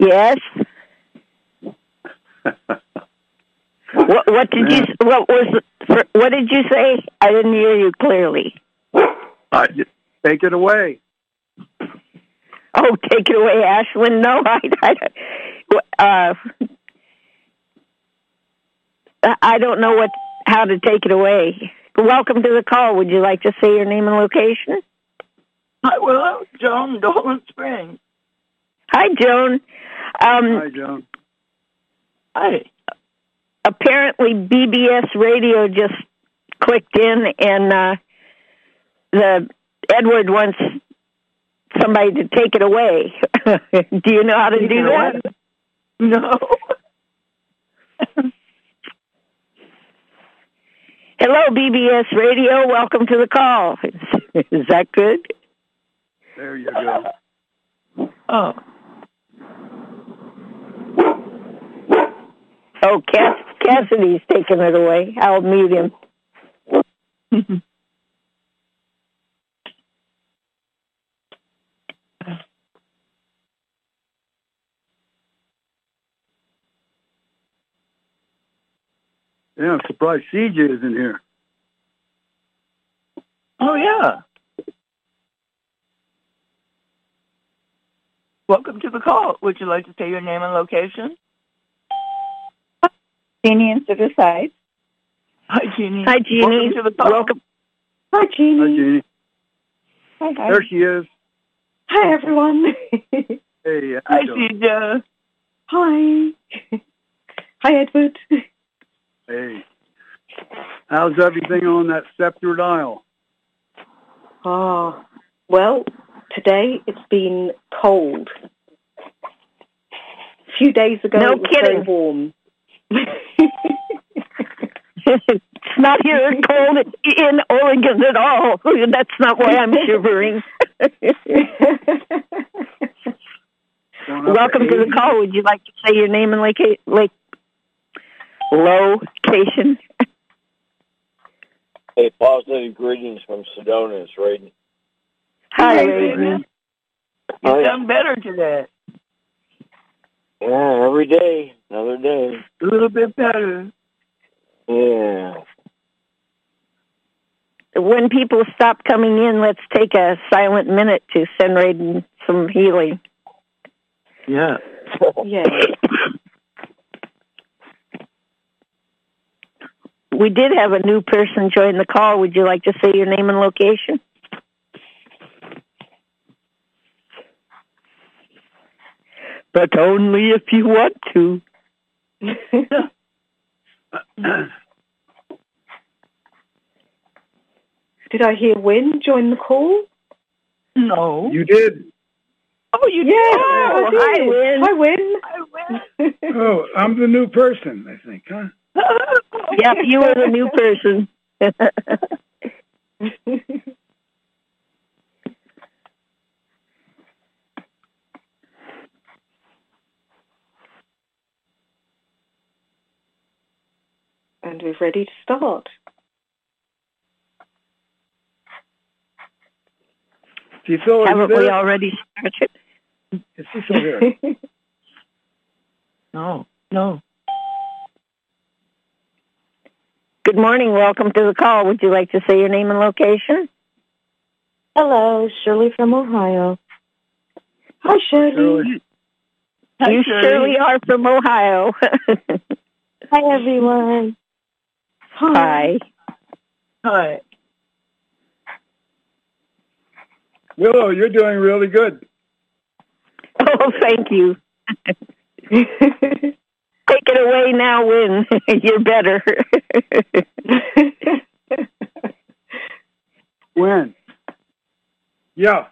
Yes. what, what did you? What was? What did you say? I didn't hear you clearly. Uh, take it away. Oh, take it away, Ashwin. No, I, I, uh, I don't know what how to take it away. Welcome to the call. Would you like to say your name and location? Hi, well, Joan, Dolan Springs. Hi, Joan. Um, Hi, Joan. Hi. Apparently, BBS Radio just clicked in, and uh, the Edward wants somebody to take it away. do you know how to do that? No. Hello, BBS Radio. Welcome to the call. Is that good? There you go. Oh. Oh, Cass- Cassidy's taking it away. I'll mute him. Yeah, I'm surprised CJ isn't here. Oh, yeah. Welcome to the call. Would you like to say your name and location? Jeannie and Suicide. Hi, Jeannie. Hi, Jeannie. Welcome to the call. Welcome. Hi, Jeannie. Hi, Jeannie. Hi, hi. There she is. Hi, everyone. Hey, how Hi, you doing? CJ. hi. Hi, Edward. Hey. How's everything on that scepter dial? Ah, well, today it's been cold. A few days ago No it was kidding. very warm. It's not here cold in Oregon at all. That's not why I'm shivering. Welcome to the 80? call. Would you like to say your name and loca- like location? Hey, positive greetings from Sedona. It's Raiden. Hi, Hi, Raven. Raven. Oh, You yeah. sound better today. Yeah, every day, another day. A little bit better. Yeah. When people stop coming in, let's take a silent minute to send Raiden some healing. Yeah. yeah. We did have a new person join the call. Would you like to say your name and location? But only if you want to. Did I hear Wynn join the call? No. You did. Oh, you Yeah, did. I Oh, did. hi, Wynn. Hi, Wynn. I win. Oh, I'm the new person, I think, huh? Yep, you are the new person. and we're ready to start. Cecil, are you Haven't we already started? Is Cecil here? No. No. Good morning. Welcome to the call. Would you like to say your name and location? Hello, Shirley from Ohio. Hi, Shirley. Shirley. Hi, you Shirley. surely are from Ohio. Hi, everyone. Hi. Hi. Willow, you're doing really good. Oh, thank you. Take it away now, Wynn. You're better. Wynn. Yeah.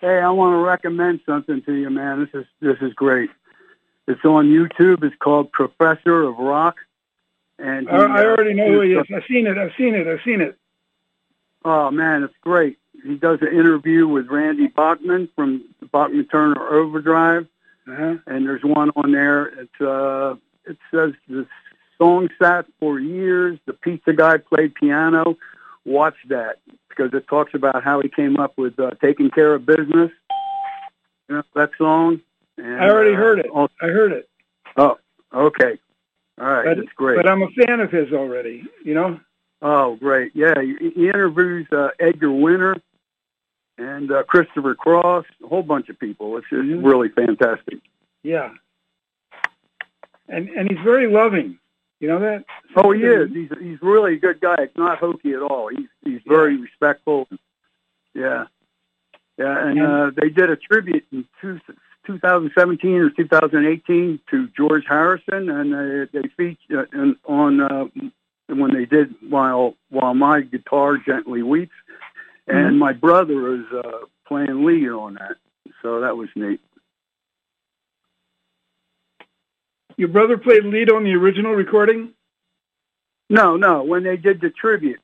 Hey, I want to recommend something to you, man. This is this is great. It's on YouTube. It's called Professor of Rock. And he, I, I already know who he uh, is. I've seen it. I've seen it. I've seen it. Oh man, it's great. He does an interview with Randy Bachman from the Bachman Turner Overdrive, Uh-huh. and there's one on there. It's uh, it says the song sat for years. The pizza guy played piano. Watch that because it talks about how he came up with uh, taking care of business. You know, that song. And, I already uh, heard it. oh, I heard it. Oh, okay. All right. But- That's great. But I'm a fan of his already. You know. Oh, great. Yeah, he, interviews uh, Edgar Winter and uh, Christopher Cross, a whole bunch of people. It's just Mhm. really fantastic. Yeah. And and he's very loving. You know that? Oh, he is. He's he's really a good guy. It's not hokey at all. He's he's very respectful. Yeah, yeah. And uh, they did a tribute in two, 2017 or 2018 to George Harrison, and they they featured uh, in- on uh, when they did while while my guitar gently weeps, and Mhm. my brother was uh, playing lead on that. So that was neat. Your brother played lead on the original recording. No, no. When they did the tribute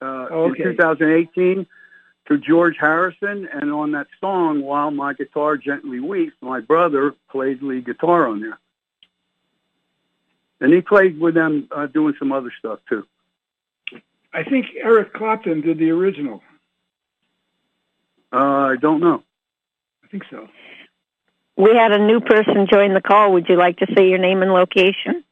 uh, Oh, okay. in 2018 to George Harrison, and on that song, "While My Guitar Gently Weeps," my brother played lead guitar on there, and he played with them uh, doing some other stuff too. I think Eric Clapton did the original. Uh, I don't know. I think so. We had a new person join the call. Would you like to say your name and location?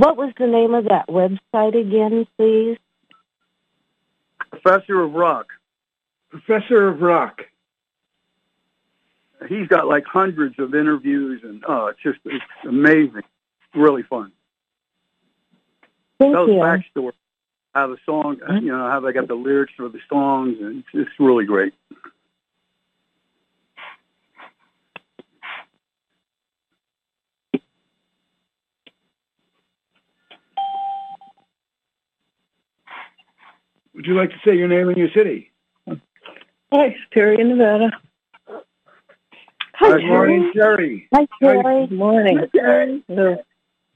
What was the name of that website again, please? Professor of Rock. Professor of Rock. He's got like hundreds of interviews, and oh, it's just it's amazing, really fun. Thank Tells you. backstory how the song, mm-hmm. you know, how they got the lyrics for the songs, and it's just really great. Would you like to say your name and your city? Hi, Terry in Nevada. Hi, Good morning, Jerry. Hi, Terry. Good morning. Terry.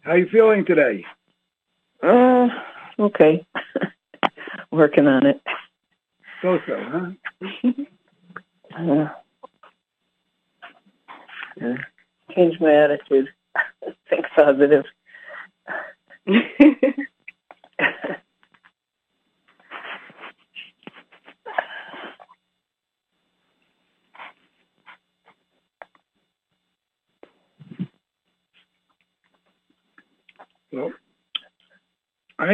How you feeling today? Uh, okay. Working on it. So so, huh? Uh, uh, change my attitude. Think positive. Well,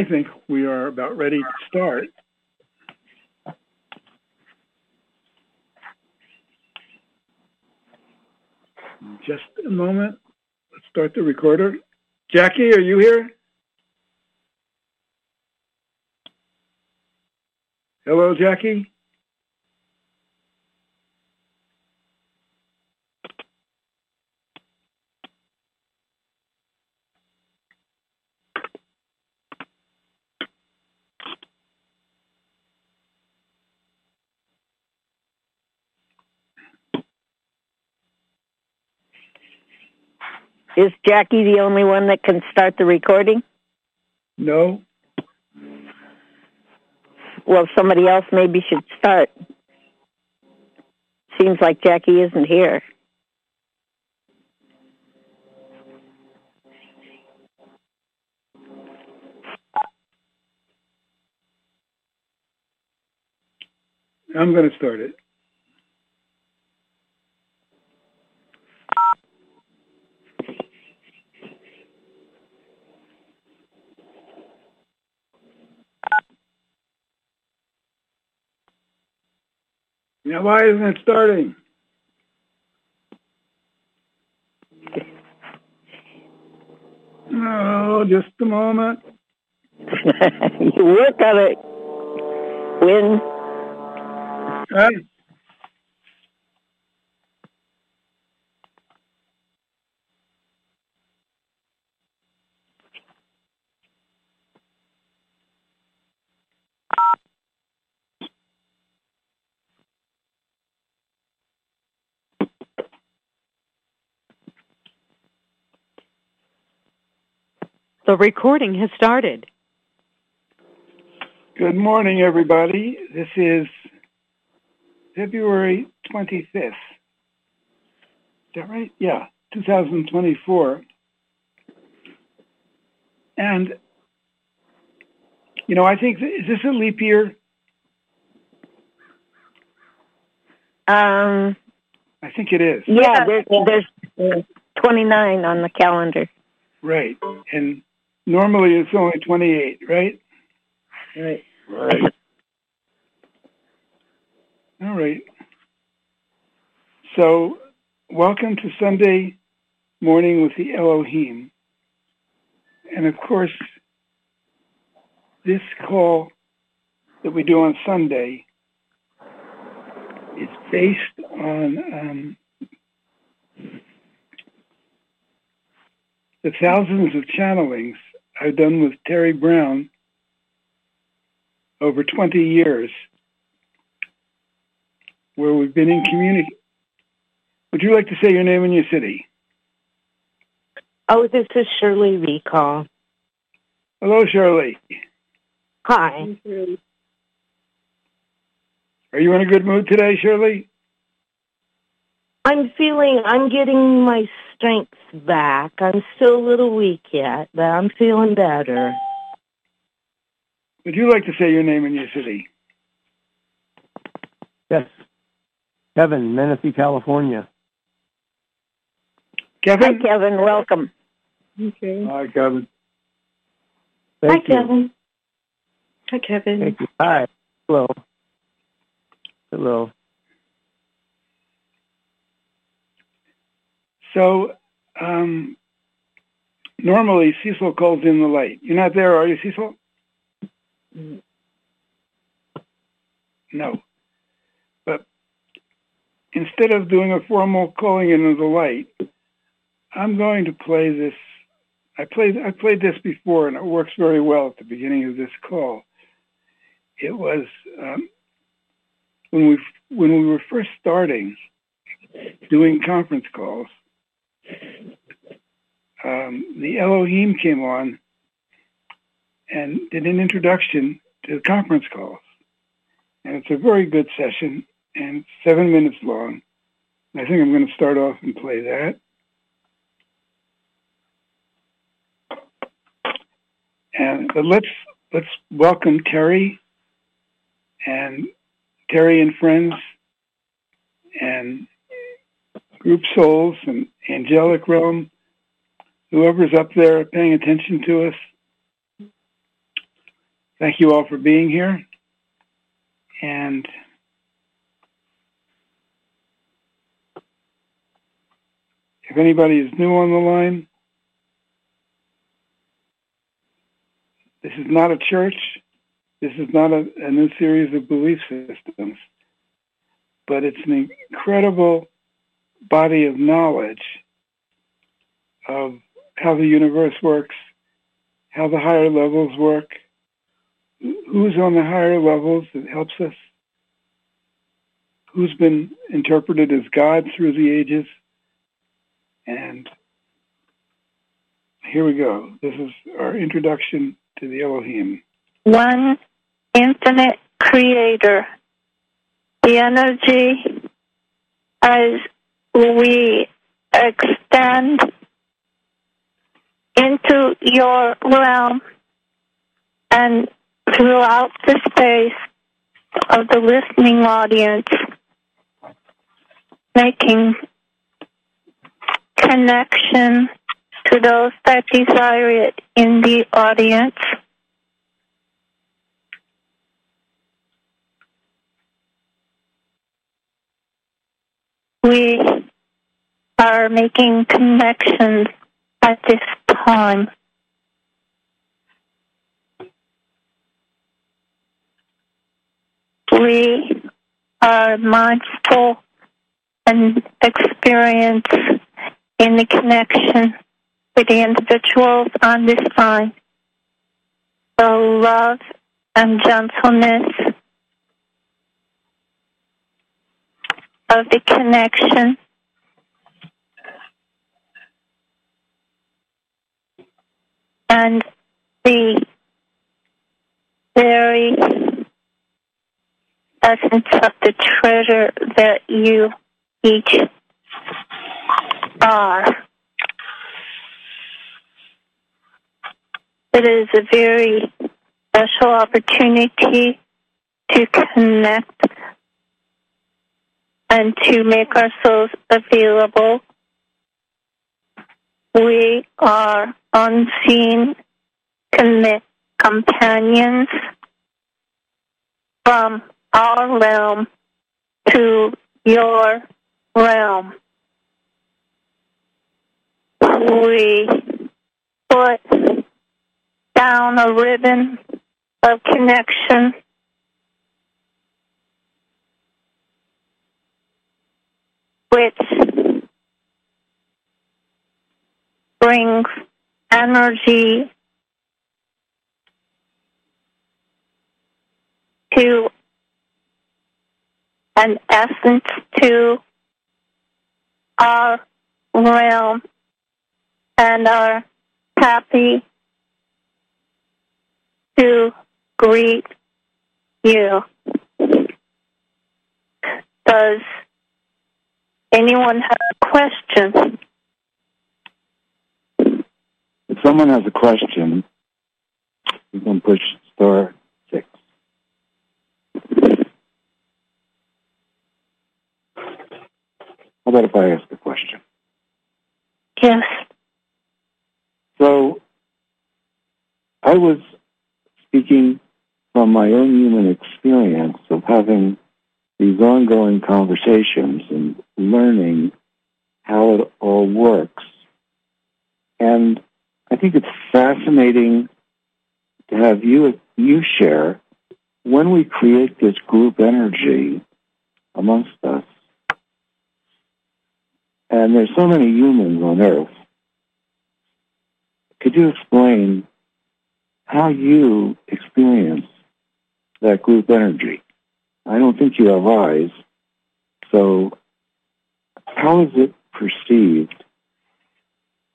I think we are about ready to start. Just a moment. Let's start the recorder. Jackie, are you here? Hello, Jackie. Is Jackie the only one that can start the recording? No. Well, somebody else maybe should start. Seems like Jackie isn't here. I'm going to start it. Now, why isn't it starting? Oh, just a moment. you work on it. Wynn. Huh? The recording has started. Good morning, everybody. This is February 25th. Is that right? Yeah, 2024. And, you know, I think, is this a leap year? Um, I think it is. yeah, there, there's uh, 29 on the calendar. Right. And normally it's only 28, right? Right. Right. All right. So, welcome to Sunday morning with the Elohim. And of course, this call that we do on Sunday is based on um, the thousands of channelings I've done with Terrie Brown over 20 years where we've been in community. Would you like to say your name and your city? Oh, this is Shirley Recall. Hello, Shirley. Hi. Are you in a good mood today, Shirley? I'm feeling, I'm getting my strength back. I'm still a little weak yet, but I'm feeling better. Would you like to say your name and your city? Yes. Kevin, Menifee, California. Kevin? Hi, Kevin? Kevin. Welcome. Hi, Kevin. Thank Hi, you. Kevin. Hi, Kevin. Thank you. Hi. Hello. Hello. So, um, normally Cecil calls in the light. You're not there, are you, Cecil? No. But instead of doing a formal calling in of the light, I'm going to play this. I played I played this before, and it works very well at the beginning of this call. It was um, when we when we were first starting doing conference calls. Um, the Elohim came on and did an introduction to the conference calls. And it's a very good session, and it's seven minutes long. I think I'm going to start off and play that. And but let's let's welcome Terry and Terry and friends and group souls and angelic realm, whoever's up there paying attention to us. Thank you all for being here. And if anybody is new on the line, this is not a church. This is not a, a new series of belief systems, but it's an incredible body of knowledge of how the universe works, how the higher levels work, who's on the higher levels that helps us, who's been interpreted as God through the ages. And here we go. This is our introduction to the Elohim. one infinite creator. The energy as we extend into your realm and throughout the space of the listening audience, making connection to those that desire it in the audience. We are making connections at this time. We are mindful and experience in the connection with the individuals on this line. The love and gentleness of the connection. And the very essence of the treasure that you each are. It is a very special opportunity to connect and to make ourselves available. We are unseen companions from our realm to your realm. We put down a ribbon of connection which brings energy to an essence to our realm and are happy to greet you. Does anyone have a question? If someone has a question, you can push star six. How about if I ask a question? Yes. So, I was speaking from my own human experience of having these ongoing conversations and learning how it all works. And I think it's fascinating to have you you share when we create this group energy amongst us. And there's so many humans on Earth. Could you explain how you experience that group energy? I don't think you have eyes, so how is it perceived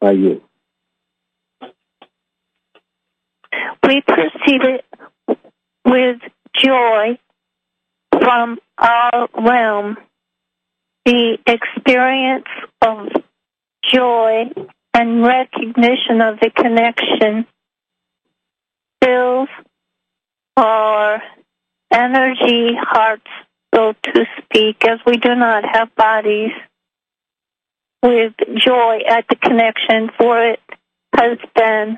by you? We proceeded with joy from our realm. The experience of joy and recognition of the connection fills our energy hearts, so to speak, as we do not have bodies, with joy at the connection, for it has been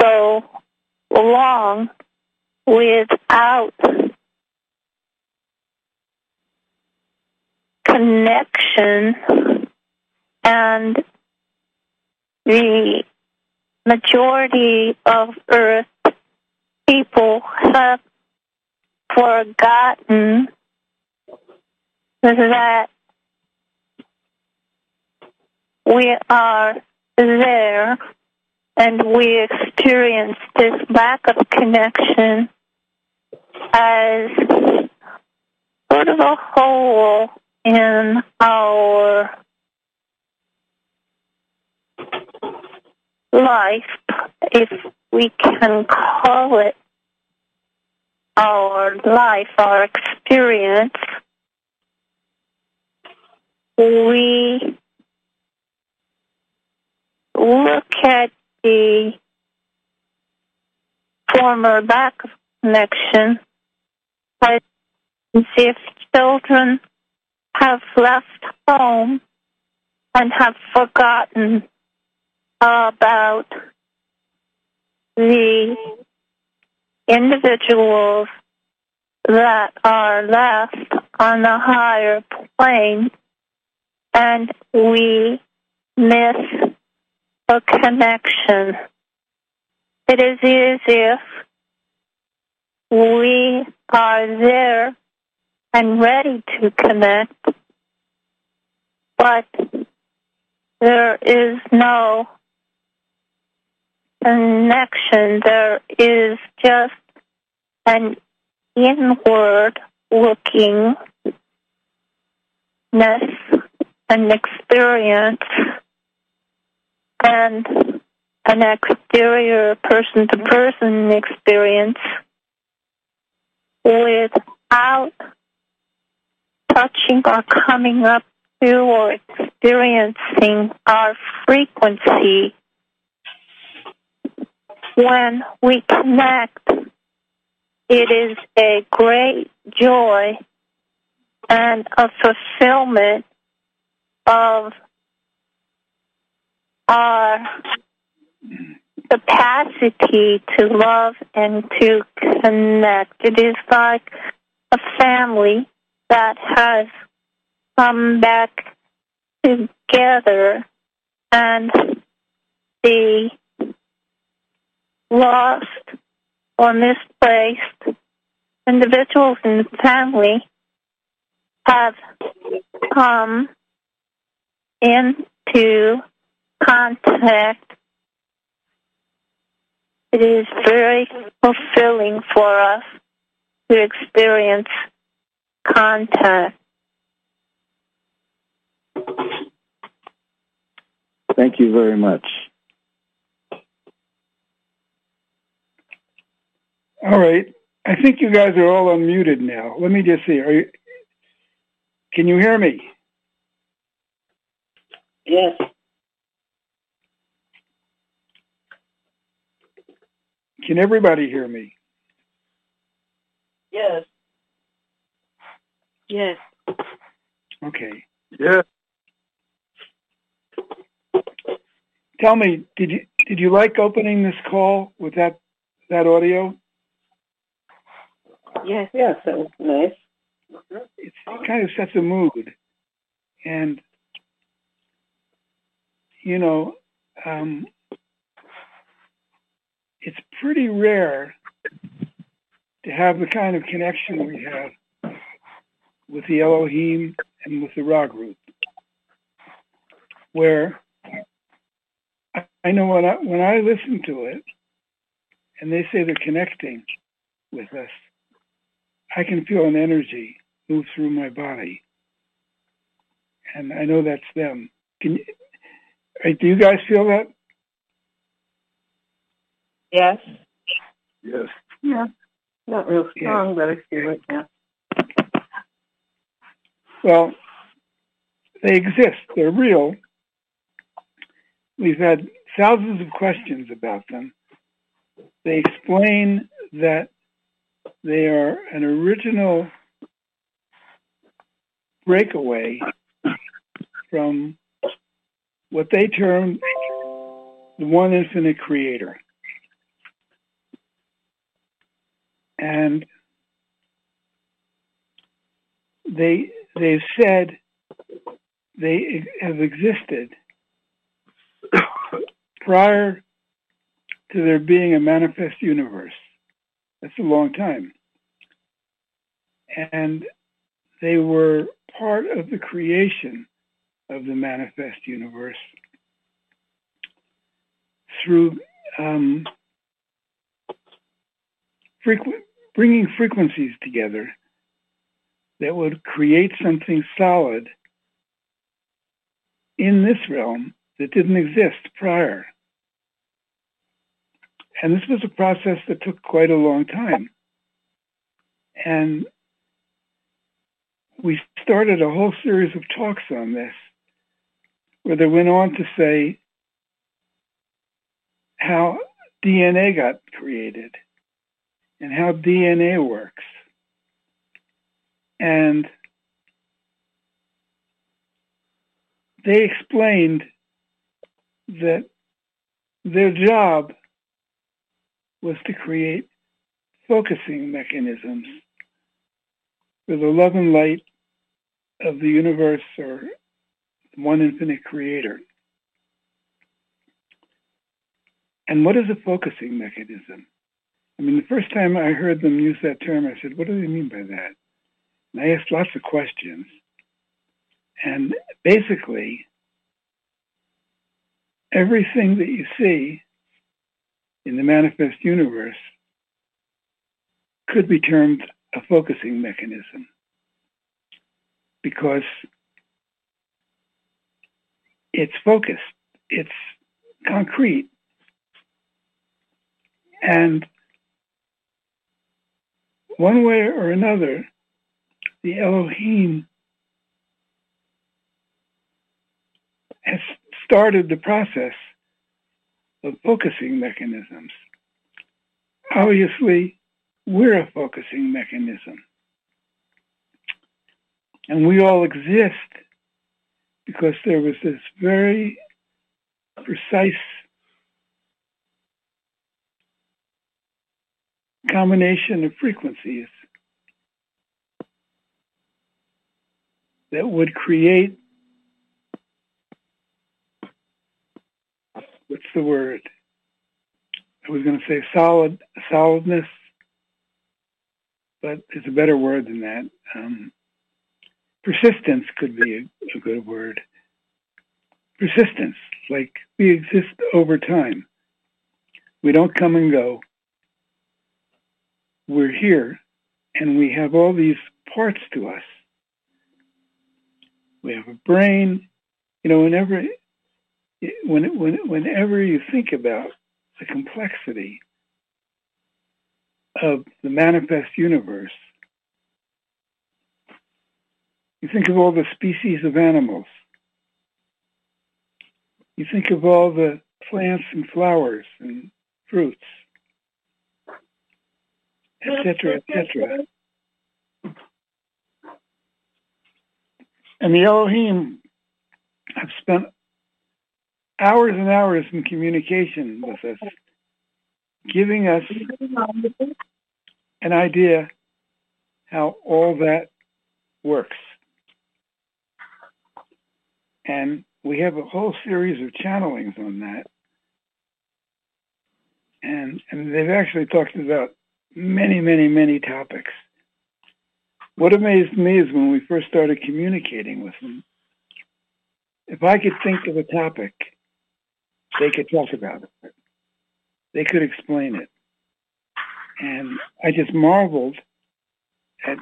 so long without connection and the majority of earth people have forgotten that we are there and we experience this lack of connection as sort of a hole in our life, if we can call it our life, our experience, we look at the former lack of connection as if children have left home and have forgotten about the individuals that are left on the higher plane. And we miss a connection. It is as if we are there and ready to connect, but there is no connection. There is just an inward lookingness an experience and an exterior person to person experience without touching or coming up to or experiencing our frequency. When we connect, it is a great joy and a fulfillment of our capacity to love and to connect. It is like a family that has come back together and the lost or misplaced individuals in the family have come into contact. It is very fulfilling for us to experience contact. Thank you very much. All right. I think you guys are all unmuted now. Let me just see. Are you, can you hear me? Yes. Can everybody hear me? Yes. Yes. Okay. Yeah. Tell me, did you did you like opening this call with that that audio? Yes. Yes, that was nice. It's, it kind of sets a mood, and you know, um, it's pretty rare to have the kind of connection we have with the Elohim and with the Ra group, where I, know when I when I listen to it, and they say they're connecting with us, I can feel an energy move through my body, and I know that's them. Can you, do you guys feel that? Yes. Yes. Yeah. Not real strong, but I feel it now. Well, they exist. They're real. We've had thousands of questions about them. They explain that they are an original breakaway from what they term the one infinite creator. And they they've said they have existed prior to there being a manifest universe. That's a long time. And they were part of the creation of the manifest universe through um, frequ- bringing frequencies together that would create something solid in this realm that didn't exist prior. And this was a process that took quite a long time. And we started a whole series of talks on this where they went on to say how DNA got created and how DNA works. And they explained that their job was to create focusing mechanisms for the love and light of the universe or one infinite creator. And what is a focusing mechanism? I mean, the first time I heard them use that term, I said, what do they mean by that? And I asked lots of questions. And basically, everything that you see in the manifest universe could be termed a focusing mechanism because it's focused, it's concrete, and one way or another, the Elohim has started the process of focusing mechanisms. Obviously, we're a focusing mechanism. And we all exist because there was this very precise combination of frequencies that would create what's the word? I was going to say solid solidness, but it's a better word than that. Um, persistence could be a, a good word. Persistence, like we exist over time. We don't come and go. We're here, and we have all these parts to us. We have a brain. You know, whenever when, when, whenever you think about the complexity of the manifest universe, you think of all the species of animals. You think of all the plants and flowers and fruits, etc., etc. And the Elohim have spent hours and hours in communication with us, giving us an idea how all that works. And we have a whole series of channelings on that. And, and they've actually talked about many, many, many topics. What amazed me is when we first started communicating with them, if I could think of a topic, they could talk about it. They could explain it. And I just marveled at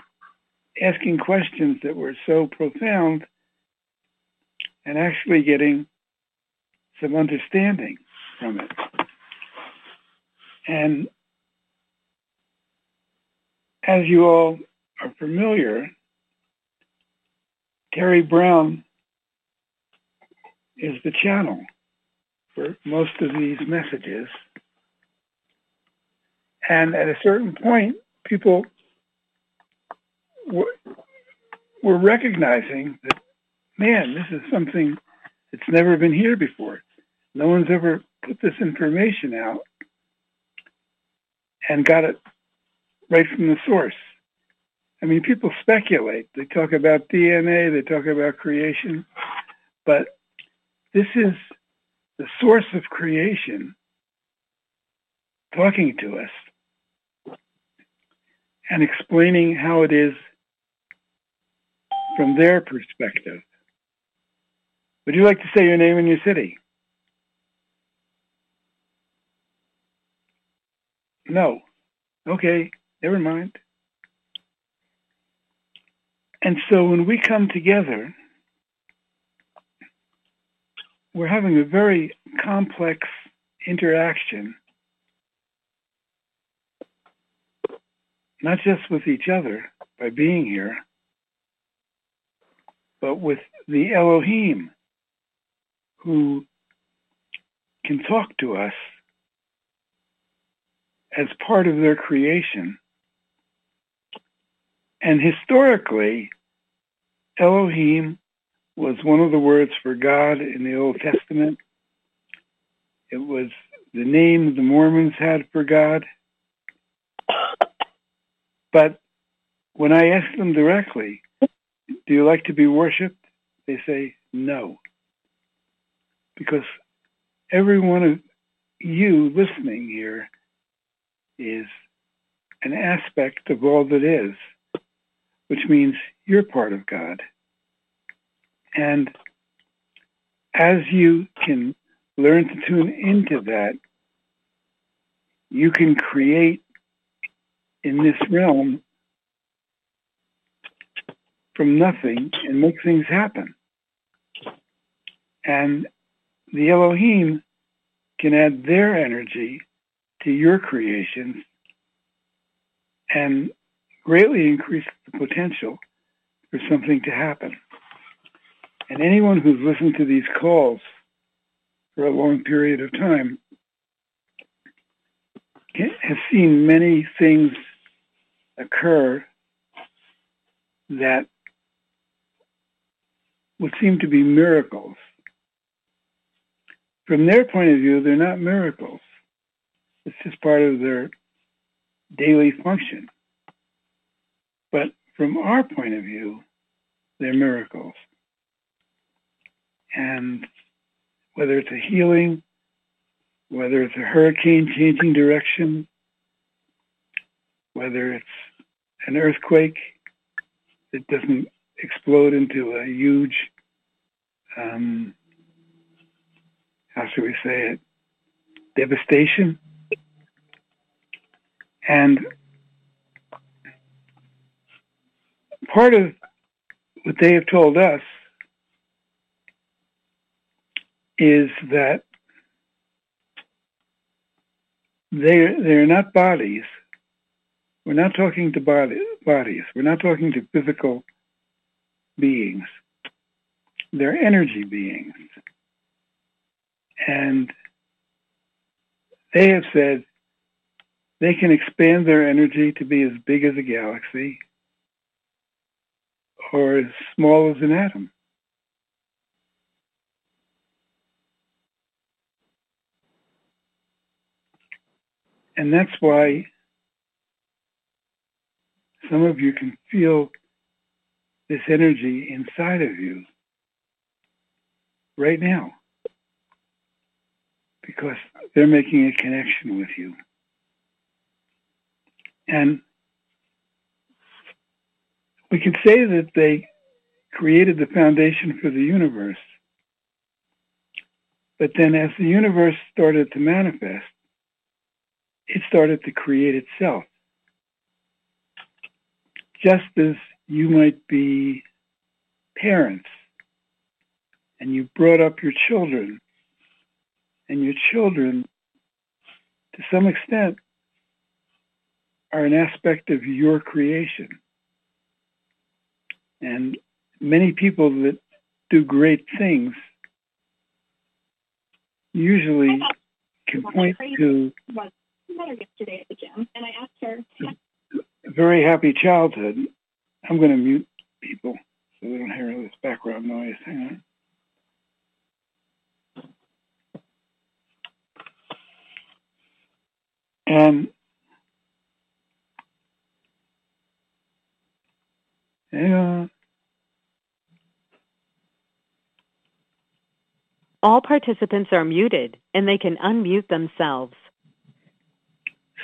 asking questions that were so profound and actually getting some understanding from it. And as you all are familiar, Terrie Brown is the channel for most of these messages. And at a certain point, people were, recognizing that, man, this is something that's never been here before. No one's ever put this information out and got it right from the source. I mean, people speculate. They talk about DNA, they talk about creation, but this is the source of creation talking to us and explaining how it is from their perspective. Would you like to say your name and your city? No. Okay, never mind. And so when we come together, we're having a very complex interaction, not just with each other by being here, but with the Elohim who can talk to us as part of their creation. And historically, Elohim was one of the words for God in the Old Testament. It was the name the Mormons had for God. But when I ask them directly, do you like to be worshiped? They say no. Because every one of you listening here is an aspect of all that is, which means you're part of God. And as you can learn to tune into that, you can create in this realm from nothing and make things happen. And the Elohim can add their energy to your creations and greatly increase the potential for something to happen. And anyone who's listened to these calls for a long period of time has seen many things occur that would seem to be miracles. From their point of view, they're not miracles. It's just part of their daily function. But from our point of view, they're miracles. And whether it's a healing, whether it's a hurricane changing direction, whether it's an earthquake that doesn't explode into a huge, um, how should we say it, devastation. And part of what they have told us is that they they're not bodies. We're not talking to body, bodies. We're not talking to physical beings. They're energy beings. And they have said they can expand their energy to be as big as a galaxy or as small as an atom. And that's why some of you can feel this energy inside of you right now because they're making a connection with you. And we can say that they created the foundation for the universe. But then as the universe started to manifest, it started to create itself. Just as you might be parents and you brought up your children, and your children, to some extent, are an aspect of your creation. And many people that do great things usually can point to yesterday at the gym, and I asked her. a very happy childhood. I'm going to mute people so they don't hear all this background noise. Hang on. And hang on. All participants are muted and they can unmute themselves.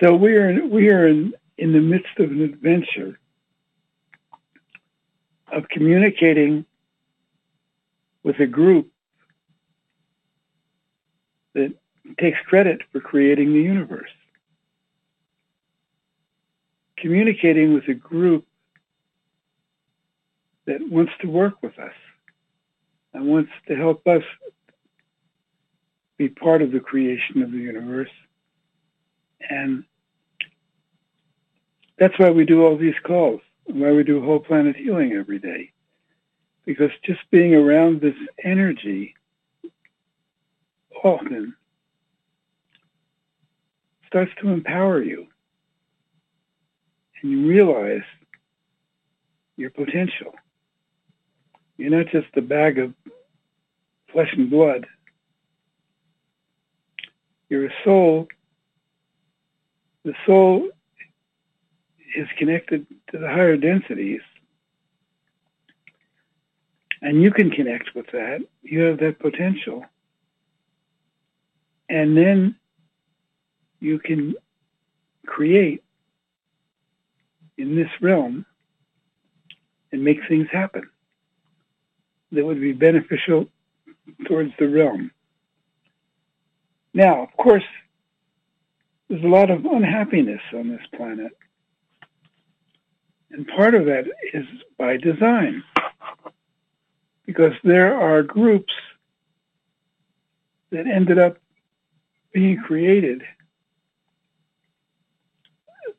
So we are in, we are in, in the midst of an adventure of communicating with a group that takes credit for creating the universe. Communicating with a group that wants to work with us and wants to help us be part of the creation of the universe. And that's why we do all these calls, why we do whole planet healing every day. Because just being around this energy often starts to empower you. And you realize your potential. You're not just a bag of flesh and blood. You're a soul. The soul is connected to the higher densities. And you can connect with that. You have that potential. And then you can create in this realm and make things happen that would be beneficial towards the realm. Now, of course, there's a lot of unhappiness on this planet. And part of that is by design, because there are groups that ended up being created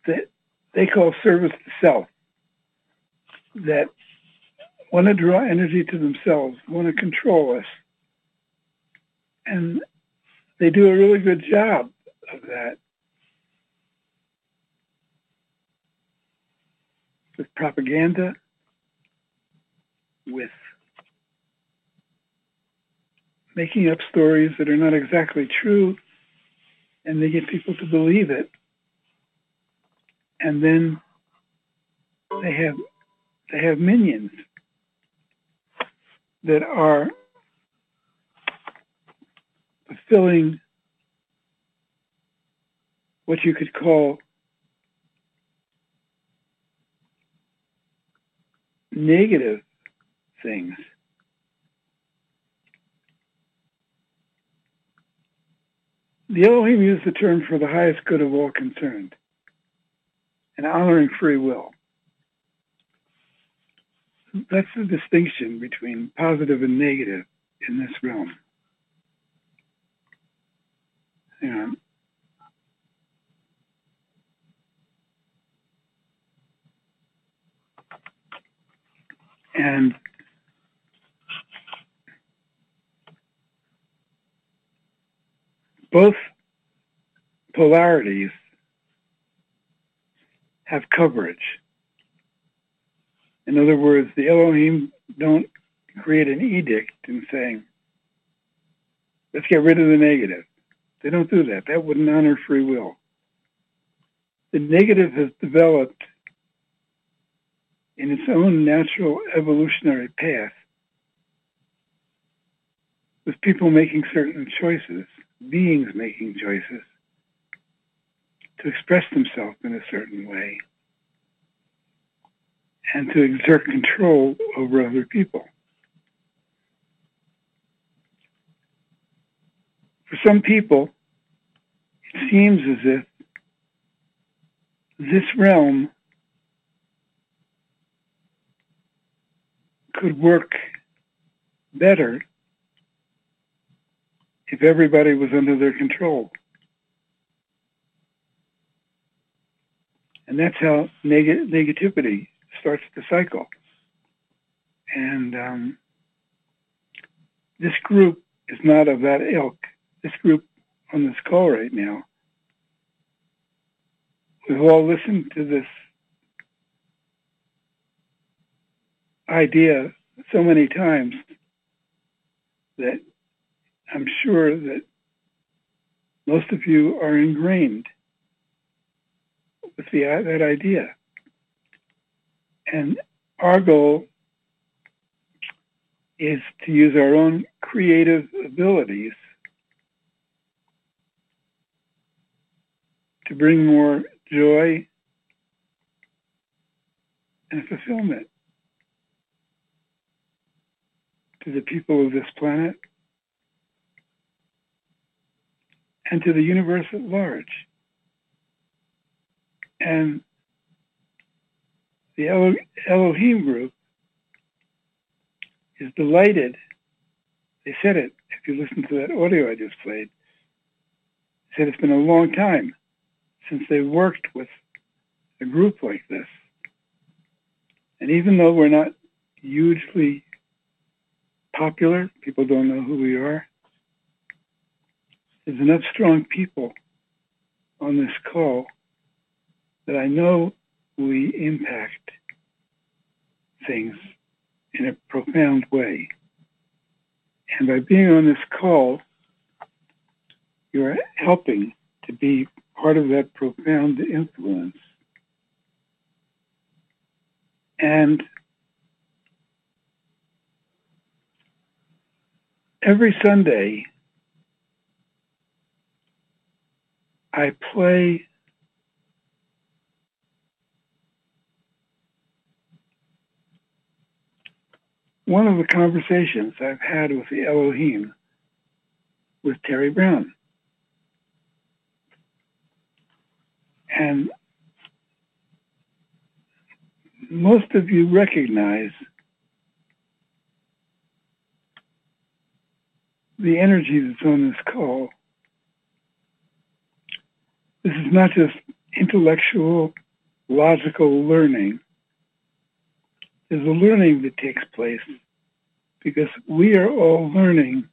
that they call service to self, that want to draw energy to themselves, want to control us. And they do a really good job of that. With propaganda, with making up stories that are not exactly true, and they get people to believe it. And then they have they have minions that are fulfilling what you could call negative things. The Elohim used the term for the highest good of all concerned and honoring free will. That's the distinction between positive and negative in this realm. On. And both polarities have coverage. In other words, the Elohim don't create an edict in saying, let's get rid of the negative. They don't do that. That wouldn't honor free will. The negative has developed in its own natural evolutionary path with people making certain choices, beings making choices to express themselves in a certain way and to exert control over other people. For some people, it seems as if this realm could work better if everybody was under their control. And that's how neg- negativity starts the cycle. And um, this group is not of that ilk. This group on this call right now, we've all listened to this idea so many times that I'm sure that most of you are ingrained with the, that idea. And our goal is to use our own creative abilities to bring more joy and fulfillment to the people of this planet and to the universe at large. And the Elohim group is delighted. They said it, if you listen to that audio I just played, they said it's been a long time since they worked with a group like this. And even though we're not hugely popular, people don't know who we are, there's enough strong people on this call that I know we impact things in a profound way. And by being on this call, you're helping to be part of that profound influence. And every Sunday, I play one of the conversations I've had with the Elohim with Terrie Brown. And most of you recognize the energy that's on this call. This is not just intellectual, logical learning. There's a learning that takes place because we are all learning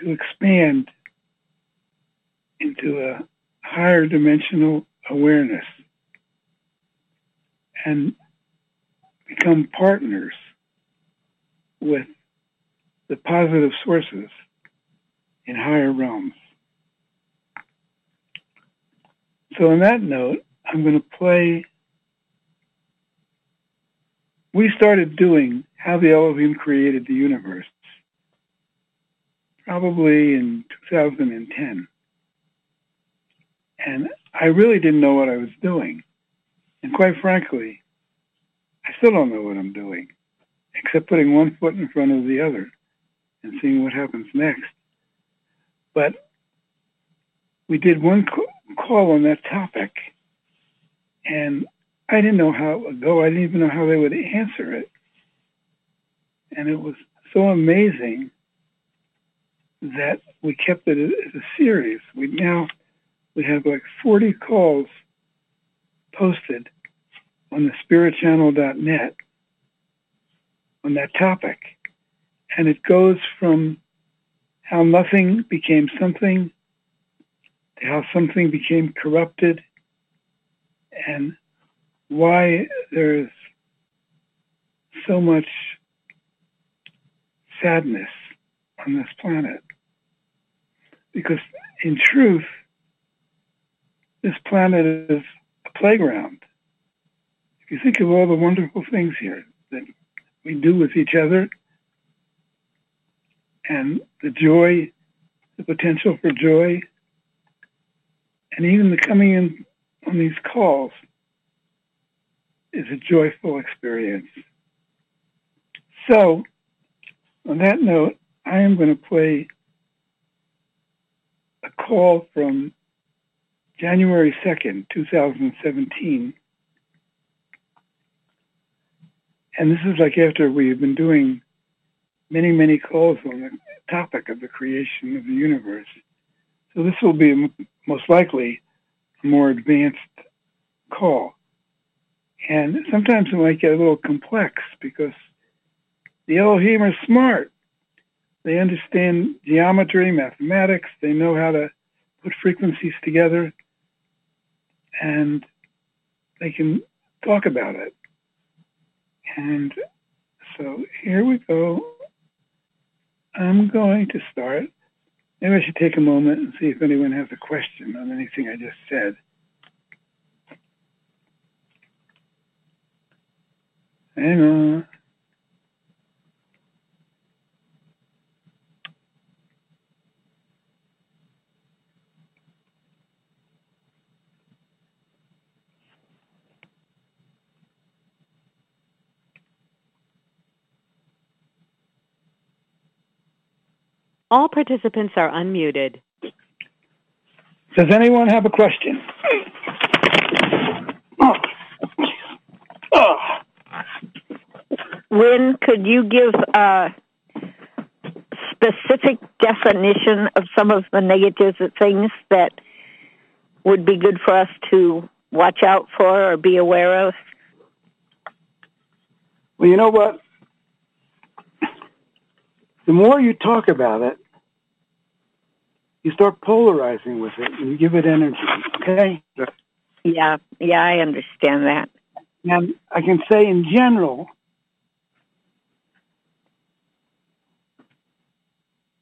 to expand into a higher dimensional awareness and become partners with the positive sources in higher realms. So, on that note, I'm going to play. We started doing How the Elohim Created the Universe probably in 2010. And I really didn't know what I was doing. And quite frankly, I still don't know what I'm doing, except putting one foot in front of the other and seeing what happens next. But we did one call on that topic, and I didn't know how it would go. I didn't even know how they would answer it. And it was so amazing that we kept it as a series. We now we have like 40 calls posted on the spiritchannel.net on that topic. And it goes from how nothing became something to how something became corrupted and why there's so much sadness on this planet. Because in truth, this planet is a playground. If you think of all the wonderful things here that we do with each other and the joy, the potential for joy, and even the coming in on these calls is a joyful experience. So, on that note, I am going to play a call from January 2nd, 2017. And this is like after we've been doing many, many calls on the topic of the creation of the universe. So this will be most likely a more advanced call. And sometimes it might get a little complex because the Elohim are smart. They understand geometry, mathematics. They know how to put frequencies together and they can talk about it. And so here we go. I'm going to start. Maybe I should take a moment and see if anyone has a question on anything I just said. Hang on. All participants are unmuted. Does anyone have a question? Oh. Oh. Wynn, could you give a specific definition of some of the negative things that would be good for us to watch out for or be aware of? Well, you know what? the more you talk about it, you start polarizing with it and you give it energy. Okay? Yeah, yeah, I understand that. And I can say in general,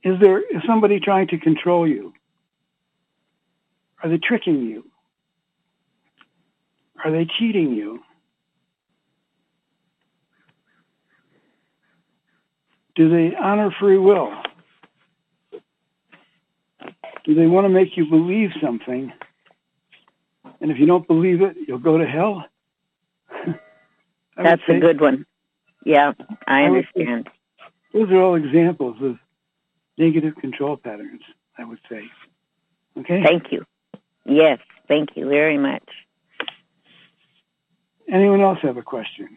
is there is somebody trying to control you? Are they tricking you? Are they cheating you? Do they honor free will? Do they want to make you believe something? And if you don't believe it, you'll go to hell? That's a good one. Yeah, I understand. Those are all examples of negative control patterns, I would say. Okay? Thank you. Yes, thank you very much. Anyone else have a question?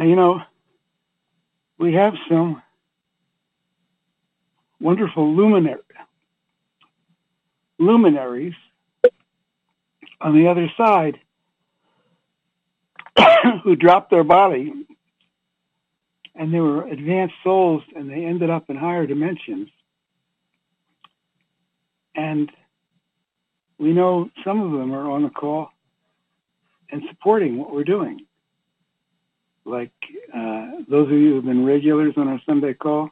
Now, you know, we have some wonderful luminary, luminaries on the other side who dropped their body and they were advanced souls and they ended up in higher dimensions. And we know some of them are on the call and supporting what we're doing. Like uh, those of you who've been regulars on our Sunday call,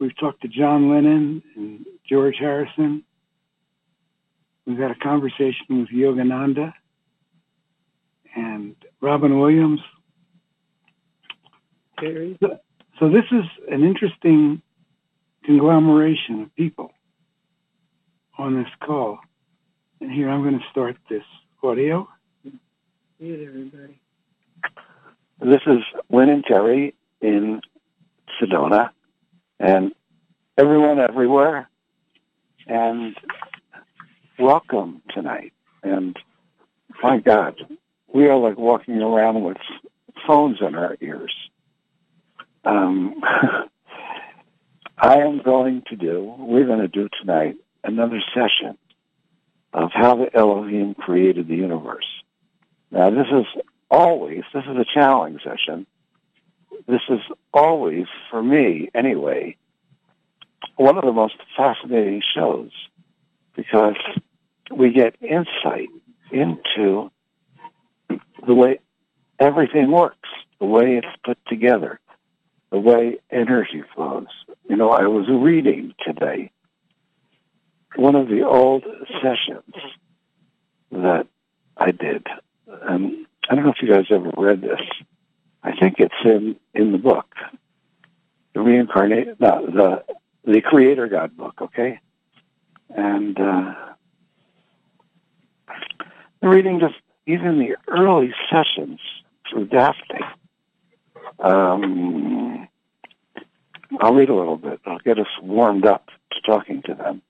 we've talked to John Lennon and George Harrison. We've had a conversation with Yogananda and Robin Williams. So, so this is an interesting conglomeration of people on this call. And here I'm going to start this audio. Mute everybody. This is Wynn and Terrie in Sedona, and everyone everywhere, and welcome tonight. And my God, we are like walking around with phones in our ears. Um, I am going to do, we're going to do tonight another session of how the Elohim created the universe. Now, this is always, this is a channeling session. This is always, for me anyway, one of the most fascinating shows because we get insight into the way everything works, the way it's put together, the way energy flows. You know, I was reading today one of the old sessions that I did. And I don't know if you guys ever read this. I think it's in, in the book. The reincarnate, no, the, the Creator God book, okay? And, uh, reading just even the early sessions through Daphne. Um, I'll read a little bit. I'll get us warmed up to talking to them.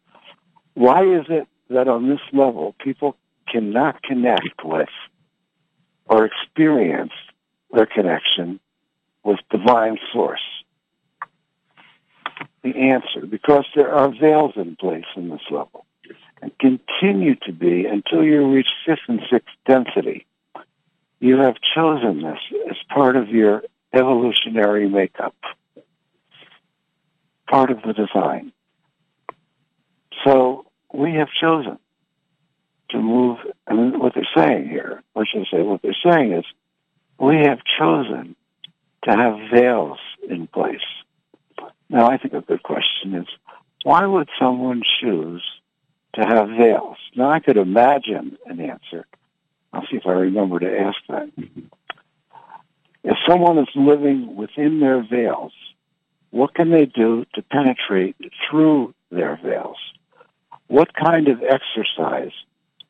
Why is it that on this level people cannot connect with or experience their connection with divine source? The answer, because there are veils in place in this level and continue to be until you reach fifth and sixth density. You have chosen this as part of your evolutionary makeup, part of the design. So we have chosen to move, and what they're saying here, or should I say, what they're saying is, we have chosen to have veils in place. Now, I think a good question is, why would someone choose to have veils? Now, I could imagine an answer. I'll see if I remember to ask that. If someone is living within their veils, what can they do to penetrate through their veils? What kind of exercise,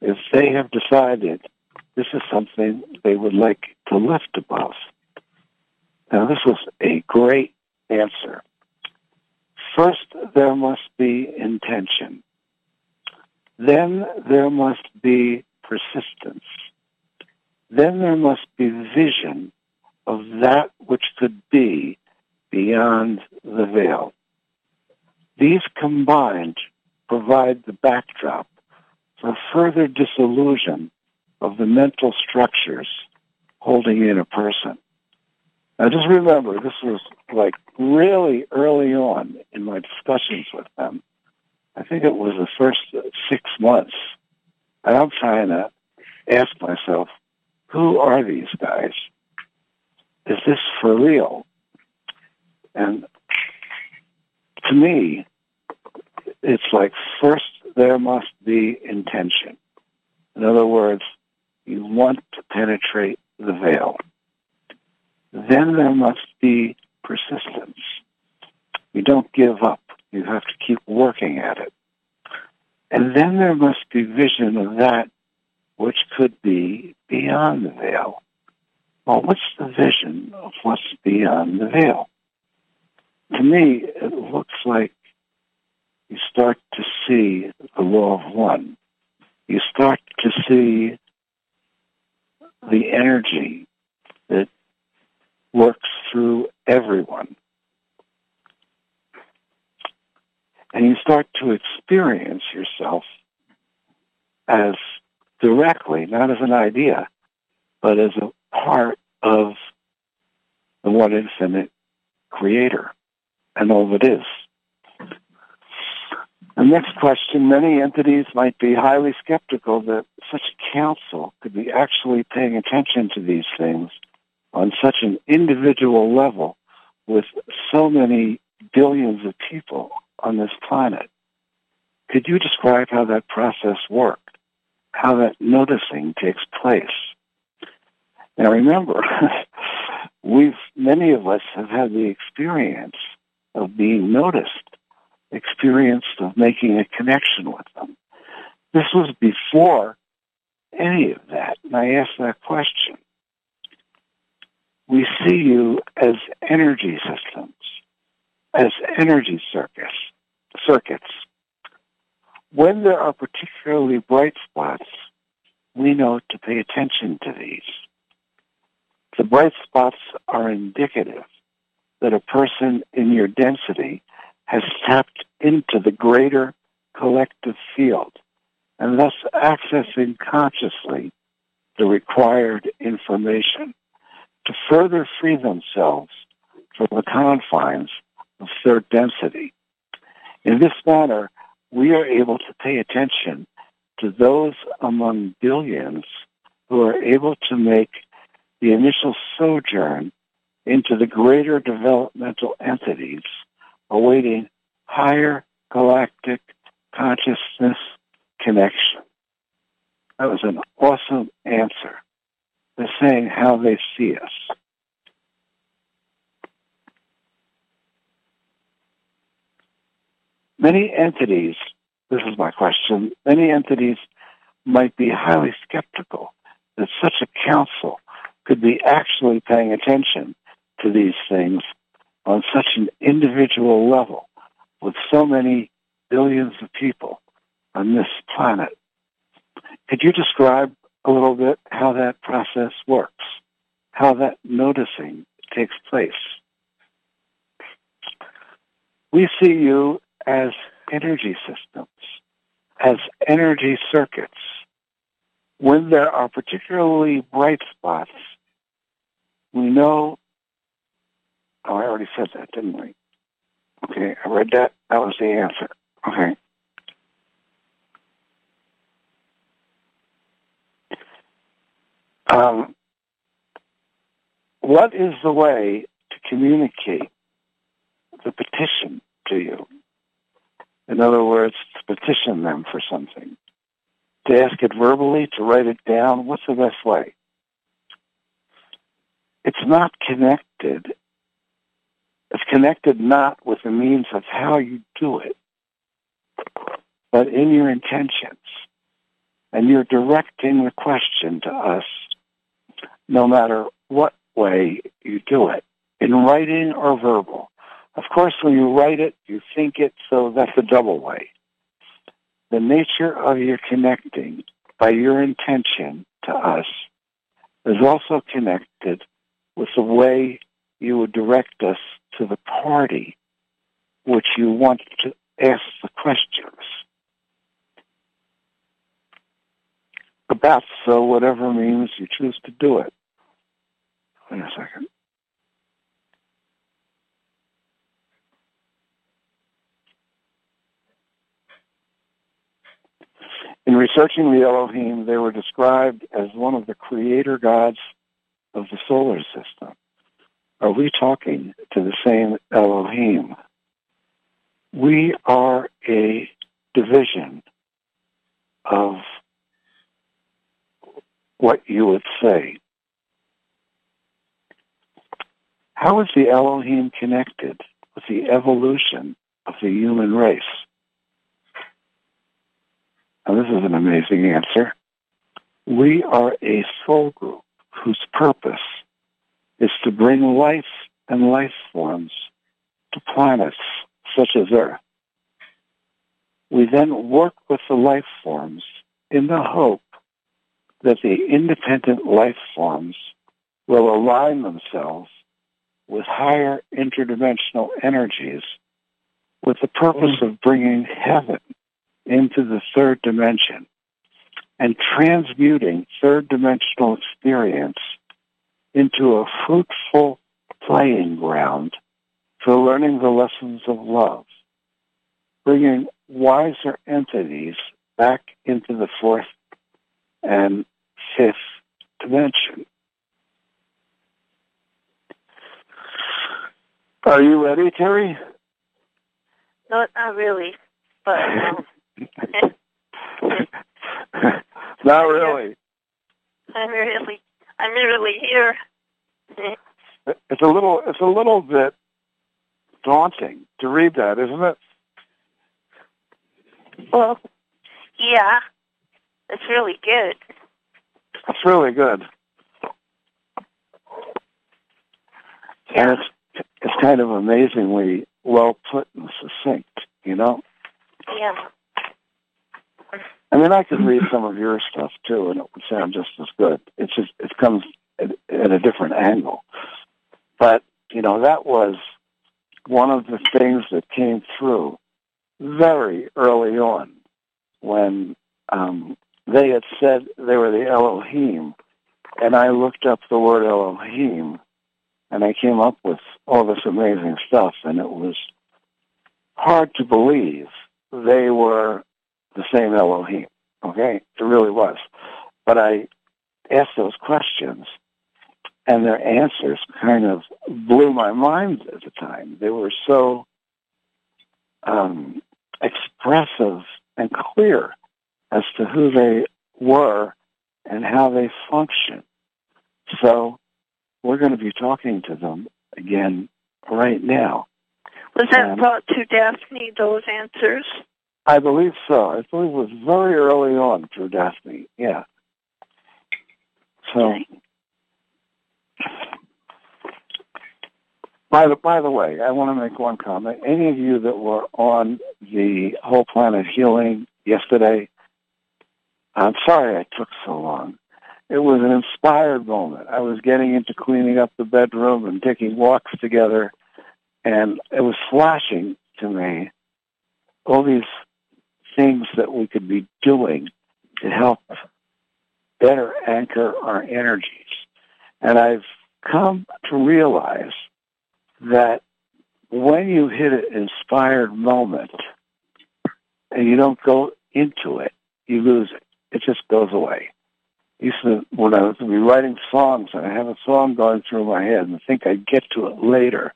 if they have decided this is something they would like to lift above? Now, this was a great answer. First, there must be intention. Then there must be persistence. Then there must be vision of that which could be beyond the veil. These combined provide the backdrop for further disillusion of the mental structures holding in a person. Now just remember, this was like really early on in my discussions with them. I think it was the first six months. And I'm trying to ask myself, who are these guys? Is this for real? And to me, it's like first there must be intention. In other words, you want to penetrate the veil. Then there must be persistence. You don't give up. You have to keep working at it. And then there must be vision of that which could be beyond the veil. Well, what's the vision of what's beyond the veil? To me, it looks like you start to see the law of one. You start to see the energy that works through everyone. And you start to experience yourself as directly, not as an idea, but as a part of the one infinite creator and all that is. The next question, many entities might be highly skeptical that such a council could be actually paying attention to these things on such an individual level with so many billions of people on this planet. Could you describe how that process worked? How that noticing takes place? Now remember, we've, many of us have had the experience of being noticed, experience of making a connection with them. This was before any of that. And I asked that question. We see you as energy systems, as energy circuits, circuits. When there are particularly bright spots, we know to pay attention to these. The bright spots are indicative that a person in your density has tapped into the greater collective field and thus accessing consciously the required information to further free themselves from the confines of third density. In this manner, we are able to pay attention to those among billions who are able to make the initial sojourn into the greater developmental entities awaiting higher galactic consciousness connection. That was an awesome answer. They're saying how they see us. Many entities, this is my question, many entities might be highly skeptical that such a council could be actually paying attention to these things on such an individual level with so many billions of people on this planet. Could you describe a little bit how that process works, how that noticing takes place? We see you as energy systems, as energy circuits. When there are particularly bright spots, we know Oh, I already said that, didn't we? Okay, I read that. That was the answer. Okay. Um, what is the way to communicate the petition to you? In other words, to petition them for something. To ask it verbally, to write it down, what's the best way? It's not connected it's connected not with the means of how you do it, but in your intentions. And you're directing the question to us no matter what way you do it, in writing or verbal. Of course, when you write it, you think it, so that's a double way. The nature of your connecting by your intention to us is also connected with the way you would direct us to the party which you want to ask the questions about, so whatever means you choose to do it. Wait a second. In researching the Elohim, they were described as one of the creator gods of the solar system. Are we talking to the same Elohim? We are a division of what you would say. How is the Elohim connected with the evolution of the human race? Now, this is an amazing answer. We are a soul group whose purpose is to bring life and life forms to planets such as Earth. We then work with the life forms in the hope that the independent life forms will align themselves with higher interdimensional energies with the purpose of bringing heaven into the third dimension and transmuting third dimensional experience into a fruitful playing ground for learning the lessons of love, bringing wiser entities back into the fourth and fifth dimension. Are you ready, Terrie? Not, not really, but um, Not really. I'm really, I'm really here. It's a little. It's a little bit daunting to read that, isn't it? Well, yeah, it's really good. It's really good. And it's it's kind of amazingly well put and succinct, you know? Yeah. I mean, I could read some of your stuff too, and it would sound just as good. It's just it comes at, at a different angle. But you know, that was one of the things that came through very early on when um, they had said they were the Elohim, and I looked up the word Elohim, and I came up with all this amazing stuff, and it was hard to believe they were the same Elohim. Okay, it really was. But I asked those questions, and their answers kind of blew my mind at the time. They were so um, expressive and clear as to who they were and how they function. So we're going to be talking to them again right now. Was that brought to Daphne, those answers? I believe so. I believe it was very early on for Daphne. Yeah. So, by the by the way, I want to make one comment. Any of you that were on the whole planet healing yesterday, I'm sorry I took so long. It was an inspired moment. I was getting into cleaning up the bedroom and taking walks together, and it was flashing to me all these things that we could be doing to help better anchor our energies. And I've come to realize that when you hit an inspired moment and you don't go into it, you lose it. It just goes away. Used to, when I was be writing songs and I have a song going through my head and think I'd get to it later,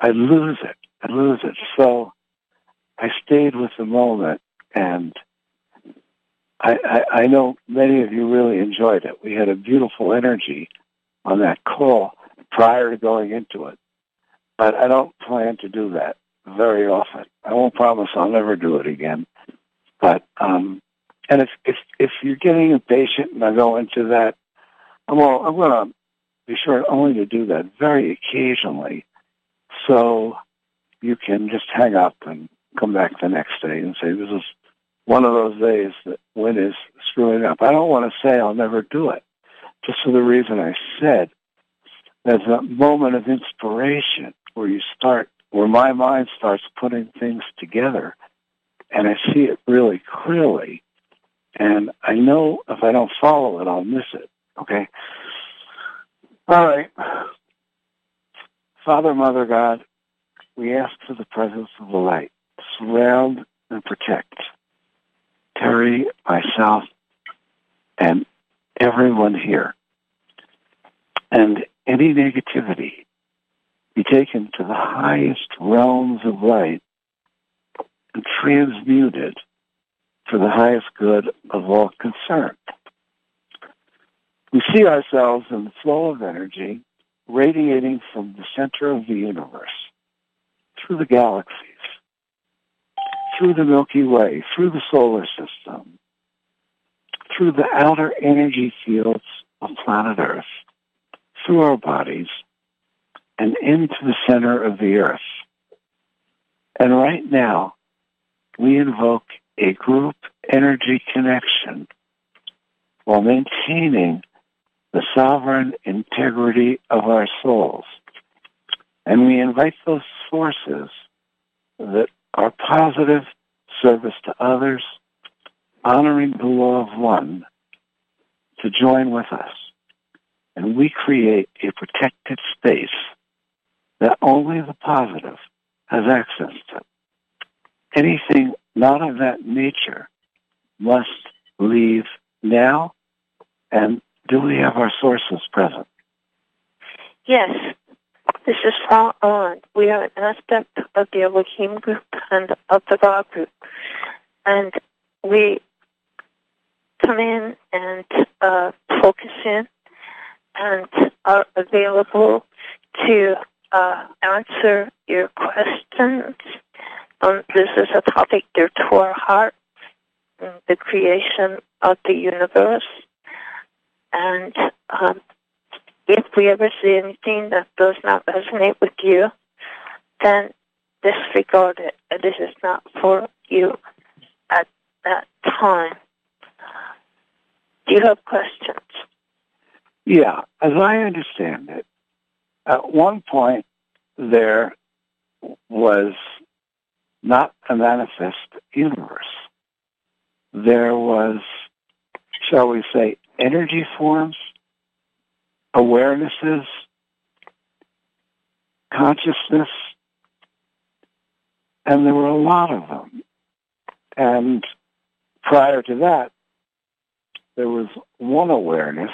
I lose it. I lose it. So I stayed with the moment, and I, I, I know many of you really enjoyed it. We had a beautiful energy on that call prior to going into it, but I don't plan to do that very often. I won't promise I'll never do it again, but um, and if if if you're getting impatient and I go into that, I'm all, I'm going to be sure only to do that very occasionally, so you can just hang up and come back the next day and say, this is one of those days that Wynn is screwing up. I don't want to say I'll never do it, just for the reason I said. There's a moment of inspiration where you start, where my mind starts putting things together, and I see it really clearly. And I know if I don't follow it, I'll miss it. Okay? All right. Father, Mother, God, we ask for the presence of the light surround and protect Terrie, myself, and everyone here. And any negativity be taken to the highest realms of light and transmuted for the highest good of all concerned. We see ourselves in the flow of energy radiating from the center of the universe through the galaxies through the Milky Way, through the solar system, through the outer energy fields of planet Earth, through our bodies, and into the center of the Earth. And right now, we invoke a group energy connection while maintaining the sovereign integrity of our souls. And we invite those forces that our positive service to others, honoring the law of one, to join with us. and we create a protected space that only the positive has access to. Anything not of that nature must leave now. And do we have our sources present? Yes, this is far on. We are an aspect of the Elohim group and of the Ra group. And we come in and uh, focus in and are available to uh, answer your questions. Um, this is a topic dear to our heart, the creation of the universe. And um, if we ever see anything that does not resonate with you, then disregard it. This is not for you at that time. Do you have questions? Yeah, as I understand it, at one point there was not a manifest universe. There was, shall we say, energy forms, awarenesses, consciousness, and there were a lot of them. And prior to that, there was one awareness,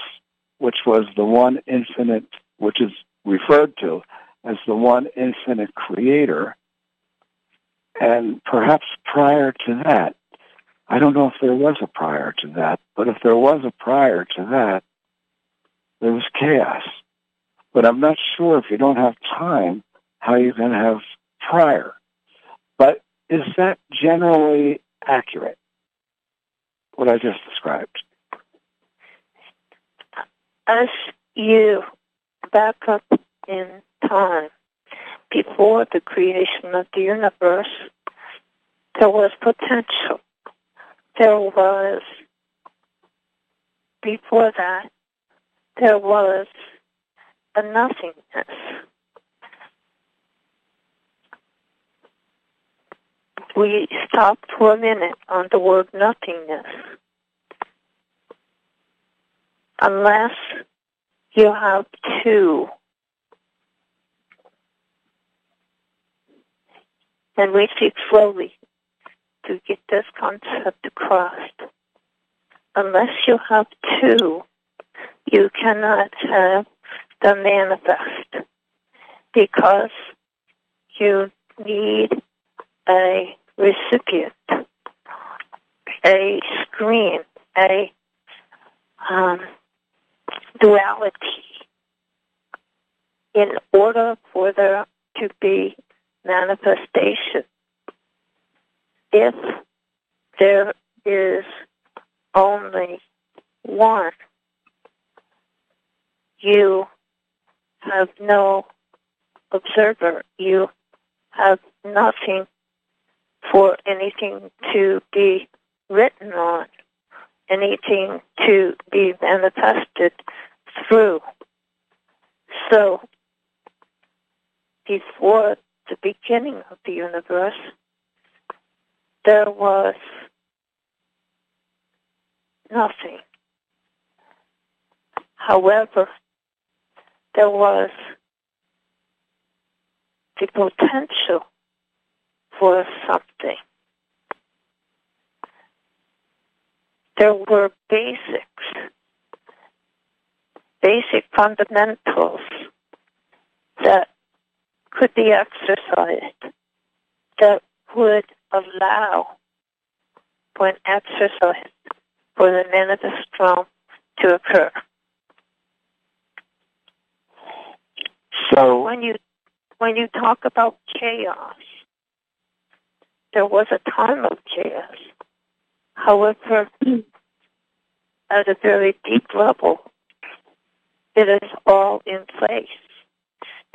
which was the one infinite, which is referred to as the one infinite creator. And perhaps prior to that, I don't know if there was a prior to that, but if there was a prior to that, there was chaos. But I'm not sure if you don't have time how you can have prior. But is that generally accurate, what I just described? As you back up in time, before the creation of the universe, there was potential. There was, before that, there was a nothingness. We stopped for a minute on the word nothingness. Unless you have two. And we speak slowly to get this concept across. Unless you have two, you cannot have the manifest because you need a recipient, a screen, a um, duality in order for there to be manifestation. If there is only one, you have no observer. You have nothing for anything to be written on, anything to be manifested through. So, before the beginning of the universe, there was nothing. However, there was the potential for something. There were basics, basic fundamentals that could be exercised that would allow, when exercised, for the manifest realm to occur. So when you when you talk about chaos, there was a time of chaos. However, at a very deep level, it is all in place.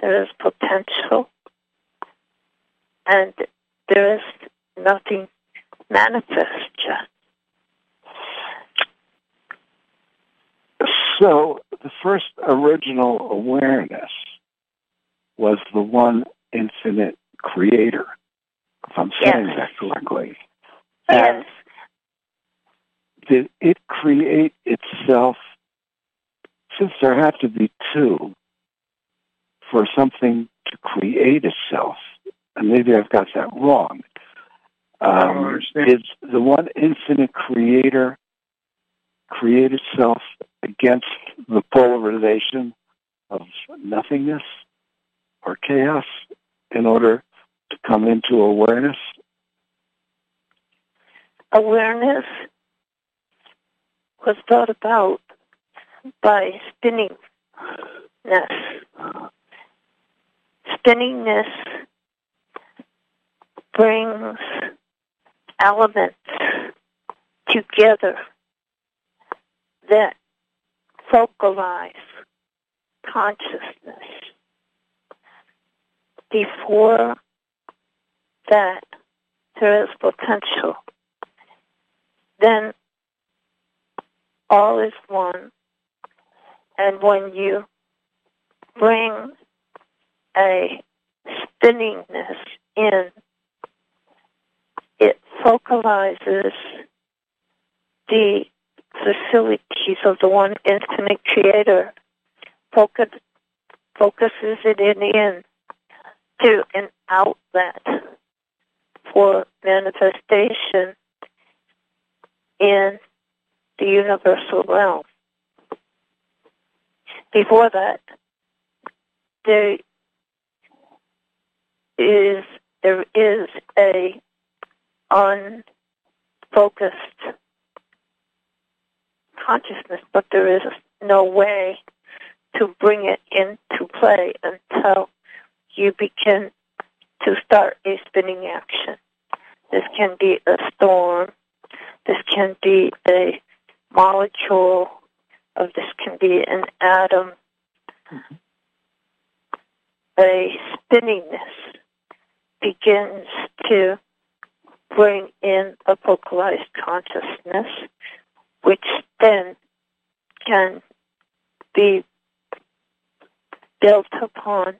There is potential, and there is nothing manifest yet. So the first original awareness was the one infinite creator, if I'm saying Yes. that correctly. Yes. Did it create itself since there had to be two for something to create itself, and maybe I've got that wrong. Um, is the one infinite creator create itself against the polarization of nothingness or chaos in order to come into awareness? Awareness was brought about by spinningness. Spinningness brings elements together that focalize consciousness. Before that, there is potential. Then all is one. And when you bring a spinningness in, it focalizes the facilities of the one infinite creator, focus, focuses it in, to an outlet for manifestation in the universal realm. Before that, there is there is a unfocused consciousness, but there is no way to bring it into play until you begin to start a spinning action. This can be a storm. This can be a molecule. Of this can be an atom. Mm-hmm. A spinningness begins to bring in a focalized consciousness, which then can be built upon.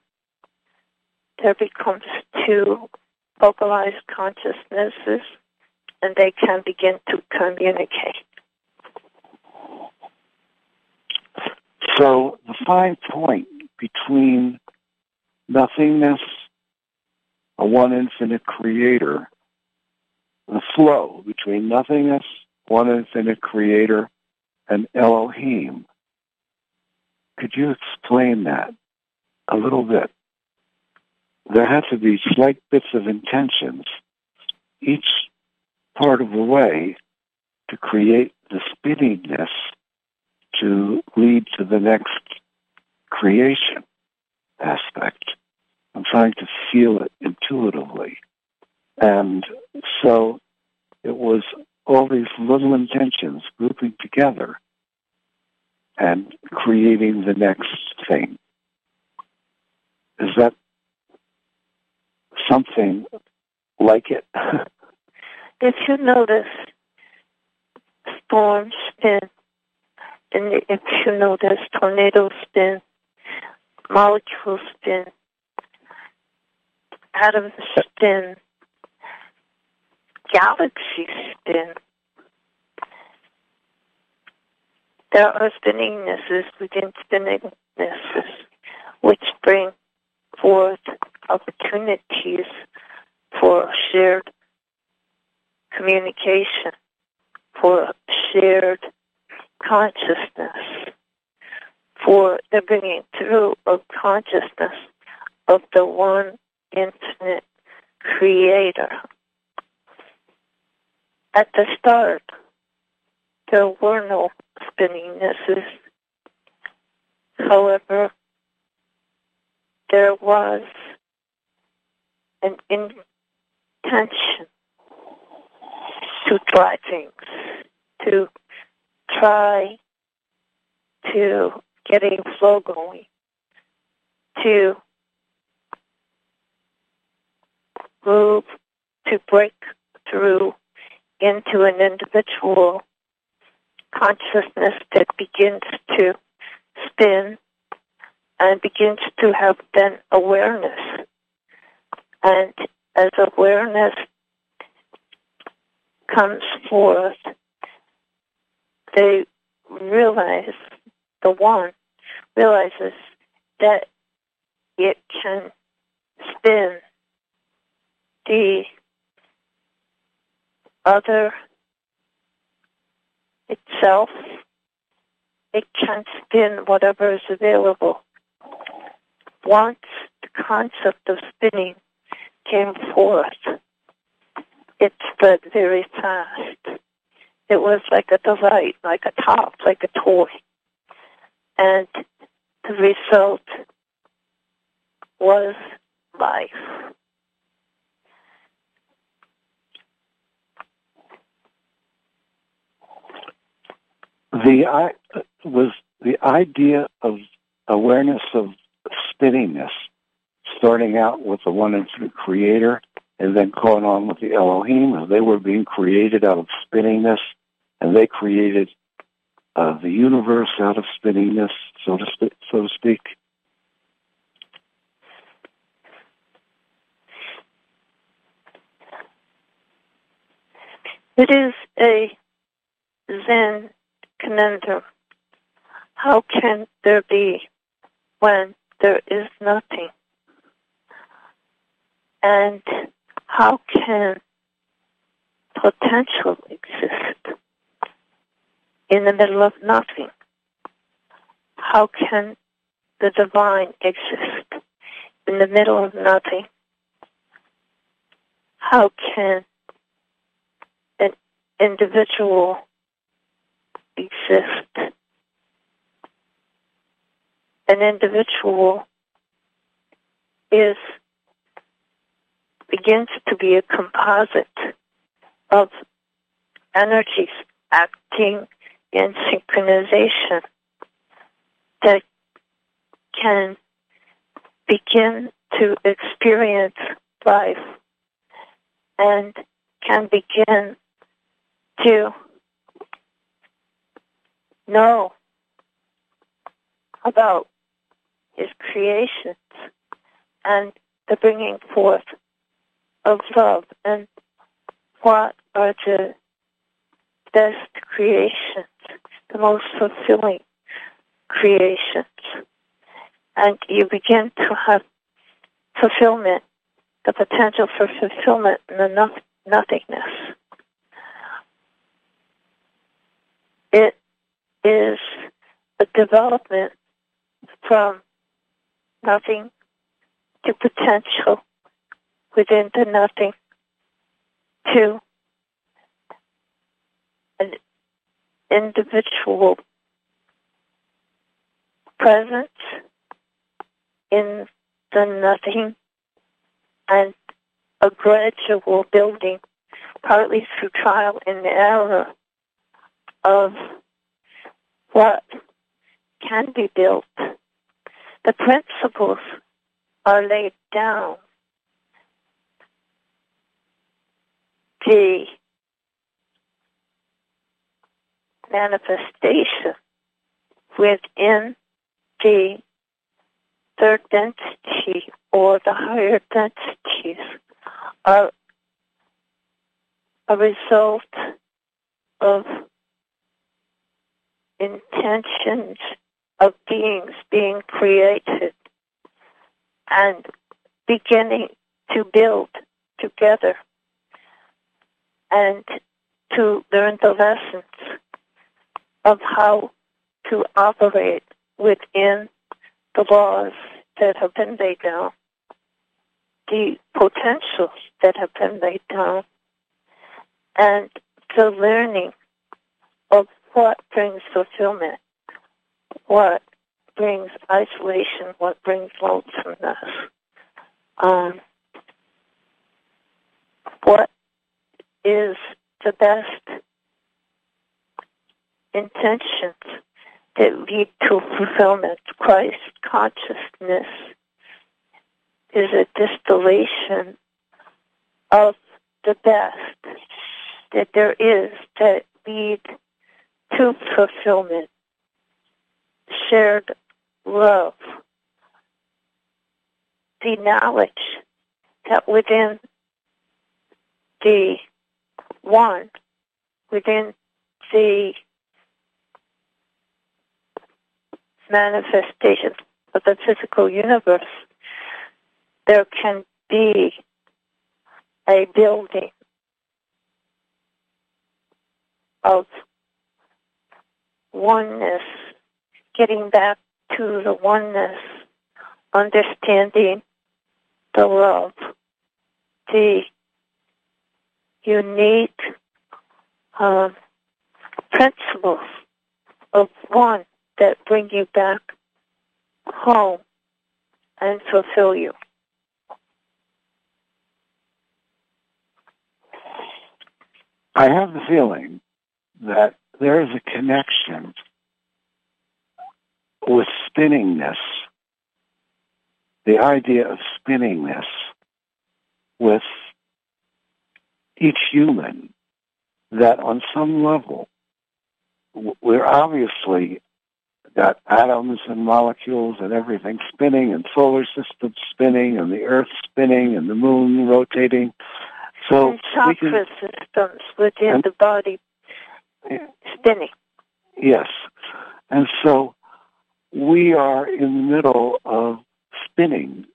There becomes two focalized consciousnesses, and they can begin to communicate. So the fine point between nothingness, a one infinite creator, the flow between nothingness, one infinite creator, and Elohim. Could you explain that a little bit? There had to be slight bits of intentions, each part of the way, to create the spinningness to lead to the next creation aspect. I'm trying to feel it intuitively. And so it was all these little intentions grouping together and creating the next thing. Is that something like it? if you notice, storms spin, and if you notice, tornadoes spin, molecules spin, atoms spin, galaxies spin. There are spinningnesses within spinningnesses which bring forth opportunities for shared communication, for shared consciousness, for the bringing through of consciousness of the one infinite creator. At the start, there were no spinningnesses. However, there was an intention to try things, to try to get a flow going, to move, to break through into an individual consciousness that begins to spin and begins to have then awareness. And as awareness comes forth, they realize the one realizes that it can spin the other itself. It can spin whatever is available. Once the concept of spinning came forth, it spread very fast. It was like a delight, like a top, like a toy. And the result was life. The I was the idea of awareness of spinningness, starting out with the one infinite creator, and then going on with the Elohim. They were being created out of spinningness, and they created uh, the universe out of spinningness, so to speak. So to speak. It is a Zen conundrum. How can there be when there is nothing? And how can potential exist in the middle of nothing? How can the divine exist in the middle of nothing? How can an individual exist? An individual is begins to be a composite of energies acting in synchronization that can begin to experience life and can begin to know about his creations and the bringing forth of love and what are the best creations, the most fulfilling creations. And you begin to have fulfillment, the potential for fulfillment in the no- nothingness. It is a development from nothing to potential within the nothing to an individual presence in the nothing and a gradual building, partly through trial and error, of what can be built. The principles are laid down. The manifestation within the third density or the higher densities are a result of intentions of beings being created and beginning to build together and to learn the lessons of how to operate within the laws that have been laid down, the potentials that have been laid down, and the learning of what brings fulfillment, what brings isolation, what brings lonesomeness, um, what is the best intentions that lead to fulfillment. Christ consciousness is a distillation of the best that there is that lead to fulfillment, shared love, the knowledge that within the one, within the manifestation of the physical universe, there can be a building of oneness, getting back to the oneness, understanding the love, the unique um, principles of one that bring you back home and fulfill you. I have the feeling that there is a connection with spinningness, the idea of spinningness with each human, that on some level, we're obviously got atoms and molecules and everything spinning and solar systems spinning and the earth spinning and the moon rotating. So and chakra can, systems within and, the body spinning. Yes. And so we are in the middle of spinning,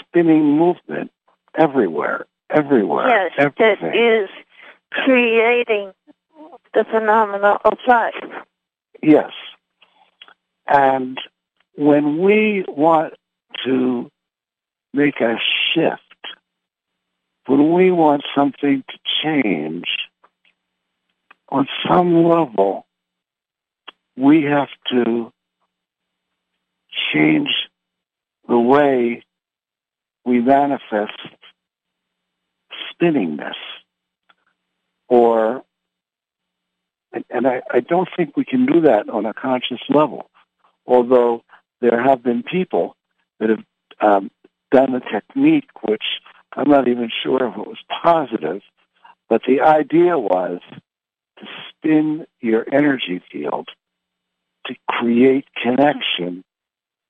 spinning movement everywhere, everywhere. Yes, everything. that is creating the phenomena of life. Yes. And when we want to make a shift, when we want something to change, on some level, we have to change the way we manifest spinningness. Or, and I, I don't think we can do that on a conscious level, although there have been people that have um, done a technique which I'm not even sure if it was positive, but the idea was to spin your energy field to create connection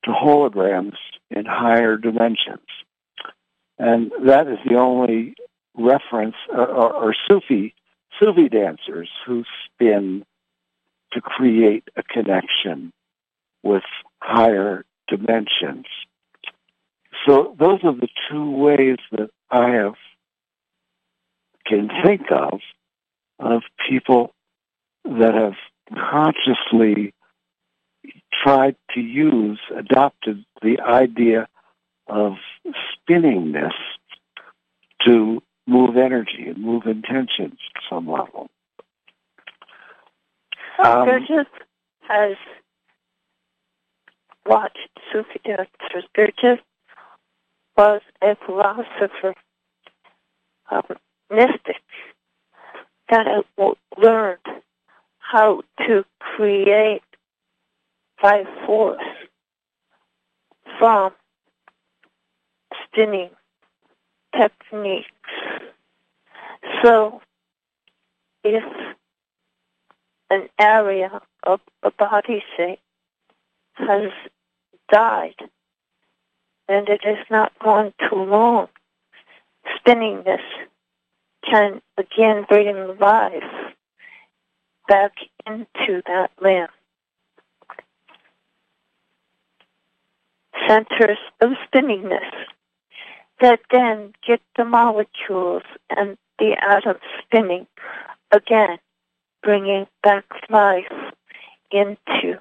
to holograms in higher dimensions. And that is the only reference, or, or, or Sufi, Sufi dancers who spin to create a connection with higher dimensions. So those are the two ways that I have can think of of people that have consciously tried to use, adopted the idea of spinningness to move energy and move intentions to some level. Um, Gurdjieff has watched Sufi dancers. Gurdjieff was a philosopher, um, mystic, that learned how to create by force from spinning techniques. So if an area of a body, say, has died and it is not gone too long, spinning this can again bring life back into that limb. Centers of spinningness that then get the molecules and the atoms spinning again, bringing back life into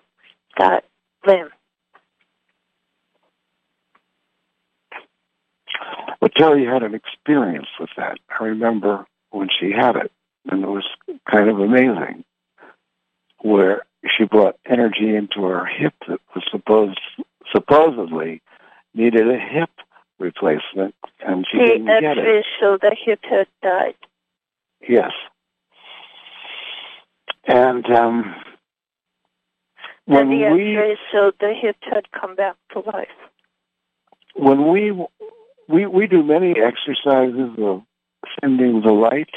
that limb. Well, Terrie had an experience with that. I remember when she had it, and it was kind of amazing, where she brought energy into her hip that was supposed supposedly needed a hip replacement, and she the didn't get it. so the hip had died. Yes, and um, when and the we X-ray so the hip had come back to life. when we we we do many exercises of sending the light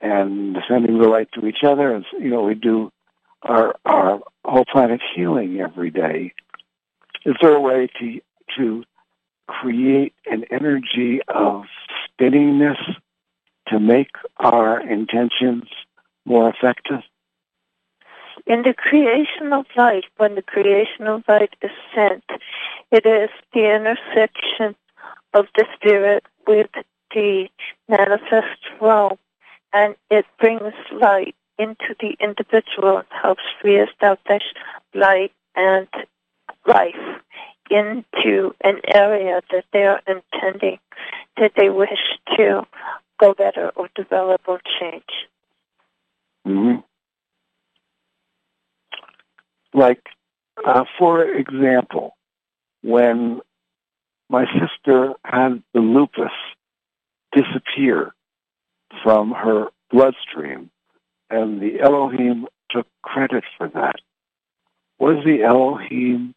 and sending the light to each other, and you know we do our our whole planet healing every day. Is there a way to to create an energy of spinningness to make our intentions more effective? In the creation of light, when the creation of light is sent, it is the intersection of the spirit with the manifest realm, and it brings light into the individual and helps reestablish light and life into an area that they are intending that they wish to go better or develop or change. hmm Like, uh, for example, when my sister had the lupus disappear from her bloodstream, and the Elohim took credit for that. Was the Elohim,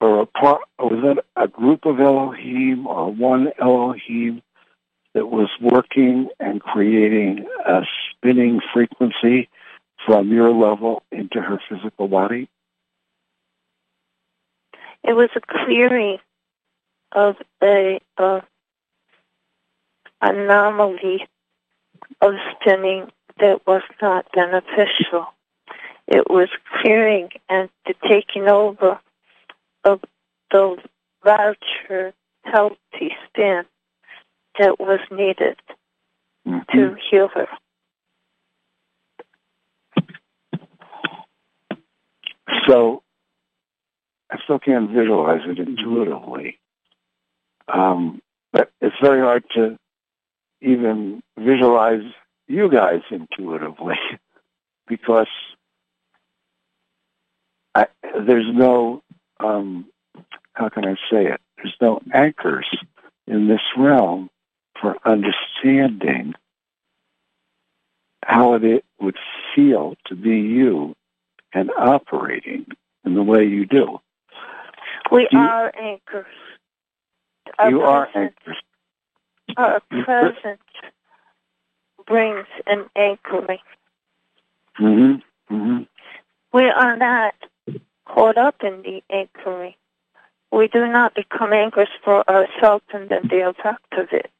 or a part, was it a group of Elohim or one Elohim that was working and creating a spinning frequency from your level into her physical body? It was a clearing of a uh, anomaly of spinning that was not beneficial. It was clearing and the taking over of the larger healthy spin that was needed to heal her. So I still can't visualize it intuitively. Um, but it's very hard to even visualize you guys intuitively because I, there's no, um, how can I say it? There's no anchors in this realm for understanding how it would feel to be you and operating in the way you do. We You- are anchors. Our you are anchors. Our presence brings an anchoring. hmm hmm We are not caught up in the anchoring. We do not become anchors for ourselves and then the effect of it.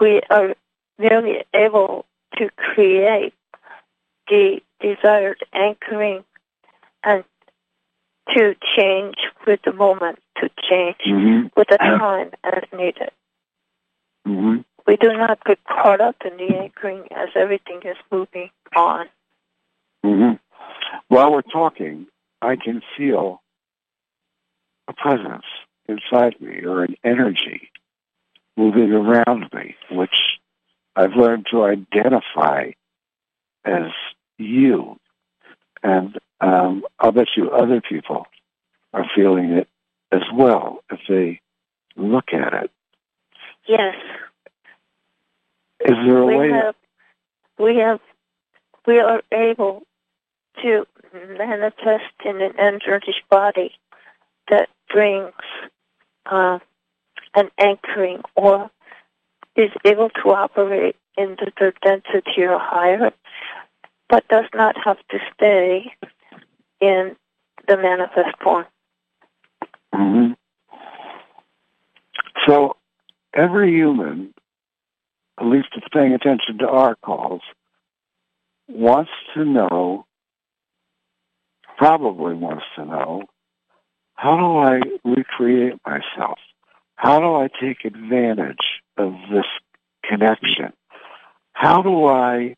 We are merely able to create the desired anchoring and to change with the moment, to change hmm with the time as needed. hmm We do not get caught up in the anchoring as everything is moving on. hmm While we're talking, I can feel a presence inside me or an energy moving around me, which I've learned to identify as you. And um, I'll bet you other people are feeling it as well if they look at it. Yes, Is there a we way? have, we have, we are able to manifest in an energetic body that brings uh, an anchoring or is able to operate in the third density or higher, but does not have to stay in the manifest form. hmm So every human, at least if paying attention to our calls, wants to know, probably wants to know, how do I recreate myself? How do I take advantage of this connection? How do I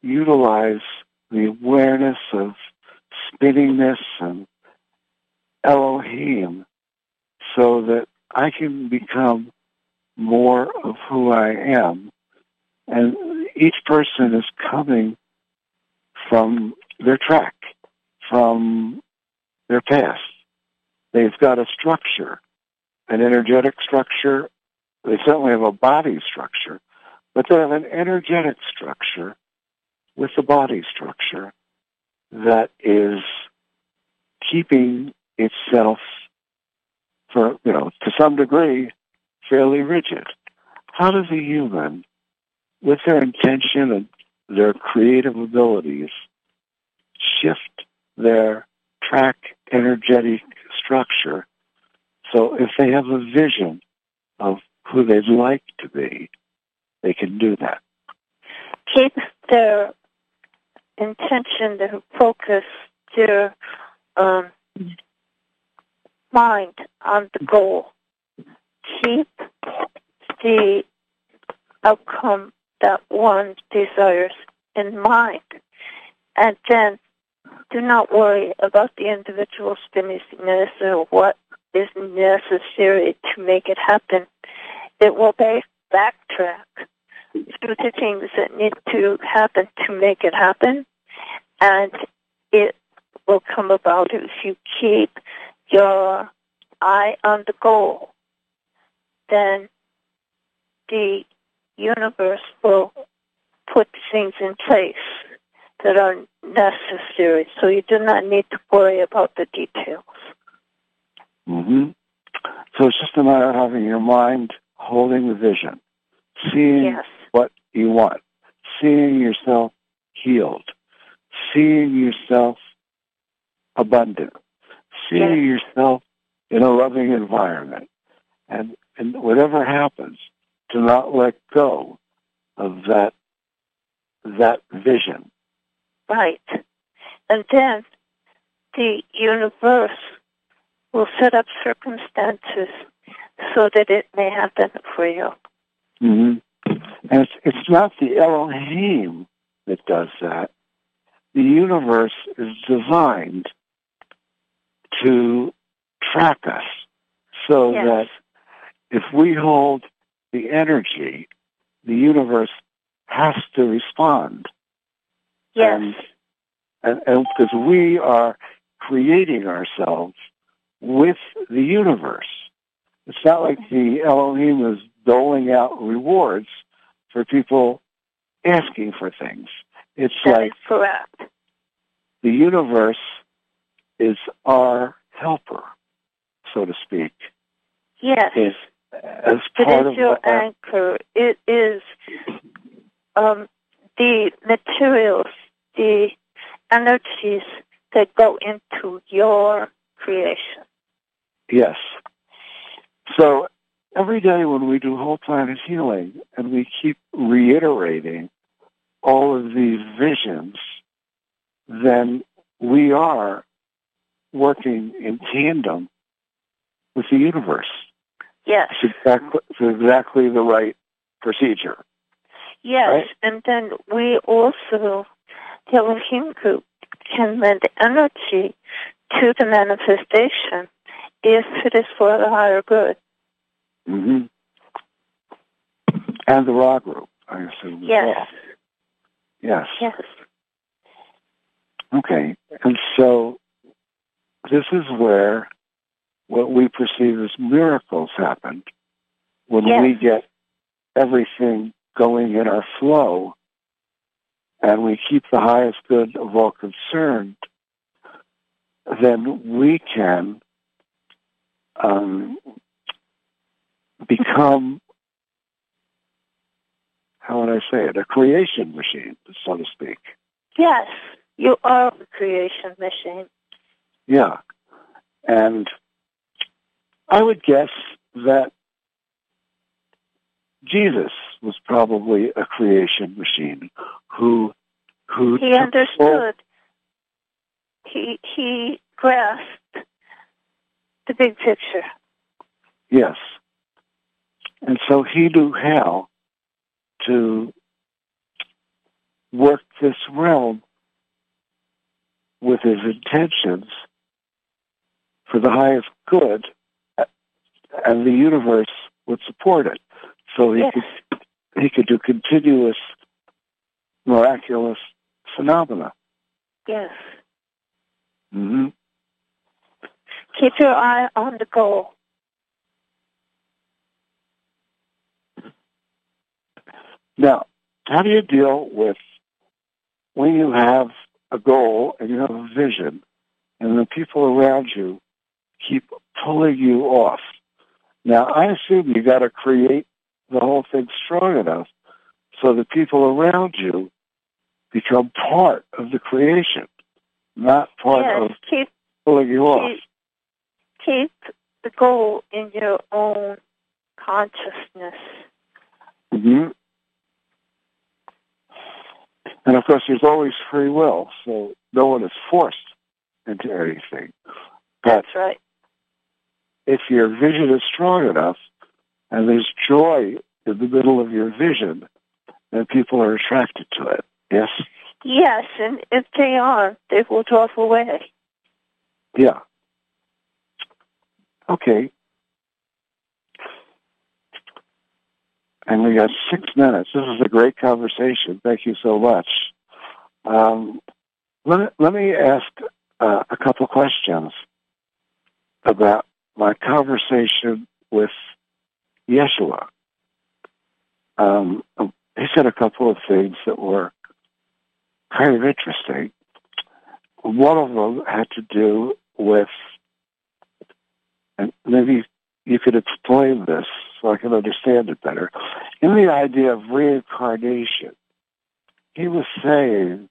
utilize the awareness of spinningness and Elohim so that I can become more of who I am. And each person is coming from their track, from their past. They've got a structure, an energetic structure. They certainly have a body structure, but they have an energetic structure with a body structure that is keeping itself for, you know, to some degree, fairly rigid. How does a human, with their intention and their creative abilities, shift their track energetic structure so if they have a vision of who they'd like to be, they can do that? Keep their intention to focus your um, mind on the goal. Keep the outcome that one desires in mind. And then do not worry about the individual stimulus or what is necessary to make it happen. It will back backtrack through the things that need to happen to make it happen. And it will come about if you keep your eye on the goal. Then the universe will put things in place that are necessary. So you do not need to worry about the details. hmm So it's just a matter of having your mind holding the vision, seeing Yes. what you want, seeing yourself healed, seeing yourself abundant, seeing yourself in a loving environment. And, and whatever happens, to not let go of that, that vision. Right. And then the universe will set up circumstances so that it may happen for you. Mm-hmm. And it's, it's not the Elohim that does that. The universe is designed to track us so Yes. that if we hold the energy, the universe has to respond. Yes. And, and because we are creating ourselves with the universe. It's not like the Elohim is doling out rewards for people asking for things. It's That like is correct. the universe is our helper, so to speak. Yes. Is as It part is of your our, anchor. It is um, the materials, the energies that go into your creation. Yes. So every day when we do whole planet healing and we keep reiterating all of these visions, then we are working in tandem with the universe. Yes. It's exactly, it's exactly the right procedure. Yes. Right. And then we also, Elohim group, can lend energy to the manifestation if it is for the higher good. hmm And the Ra group, I assume. Yes. well. Yes. Yes. Okay. And so this is where what we perceive as miracles happen when Yes. we get everything going in our flow and we keep the highest good of all concerned, then we can um, become, how would I say it, a creation machine, so to speak. Yes. You are a creation machine. Yeah. And I would guess that Jesus was probably a creation machine who who He understood. He he grasped the big picture. Yes. And so he knew how to work this realm with his intentions for the highest good, uh, and the universe would support it. So he Yes. could he could do continuous miraculous phenomena. Yes. hmm Keep your eye on the goal. Now, how do you deal with when you have a goal and you have a vision and the people around you keep pulling you off? Now, I assume you got to create the whole thing strong enough so the people around you become part of the creation, not part yes. of Keep pulling you off. keep keep the goal in your own consciousness. hmm And of course, there's always free will, so no one is forced into anything. But That's right. if your vision is strong enough and there's joy in the middle of your vision, then people are attracted to it. Yes? Yes, and if they are, they will drop away. Yeah. Okay. And we got six minutes. This is a great conversation. Thank you so much. Um, let, me, let me ask uh, a couple questions about my conversation with Yeshua. Um, he said a couple of things that were kind of interesting. One of them had to do with, and maybe you could explain this so I can understand it better. In the idea of reincarnation, he was saying,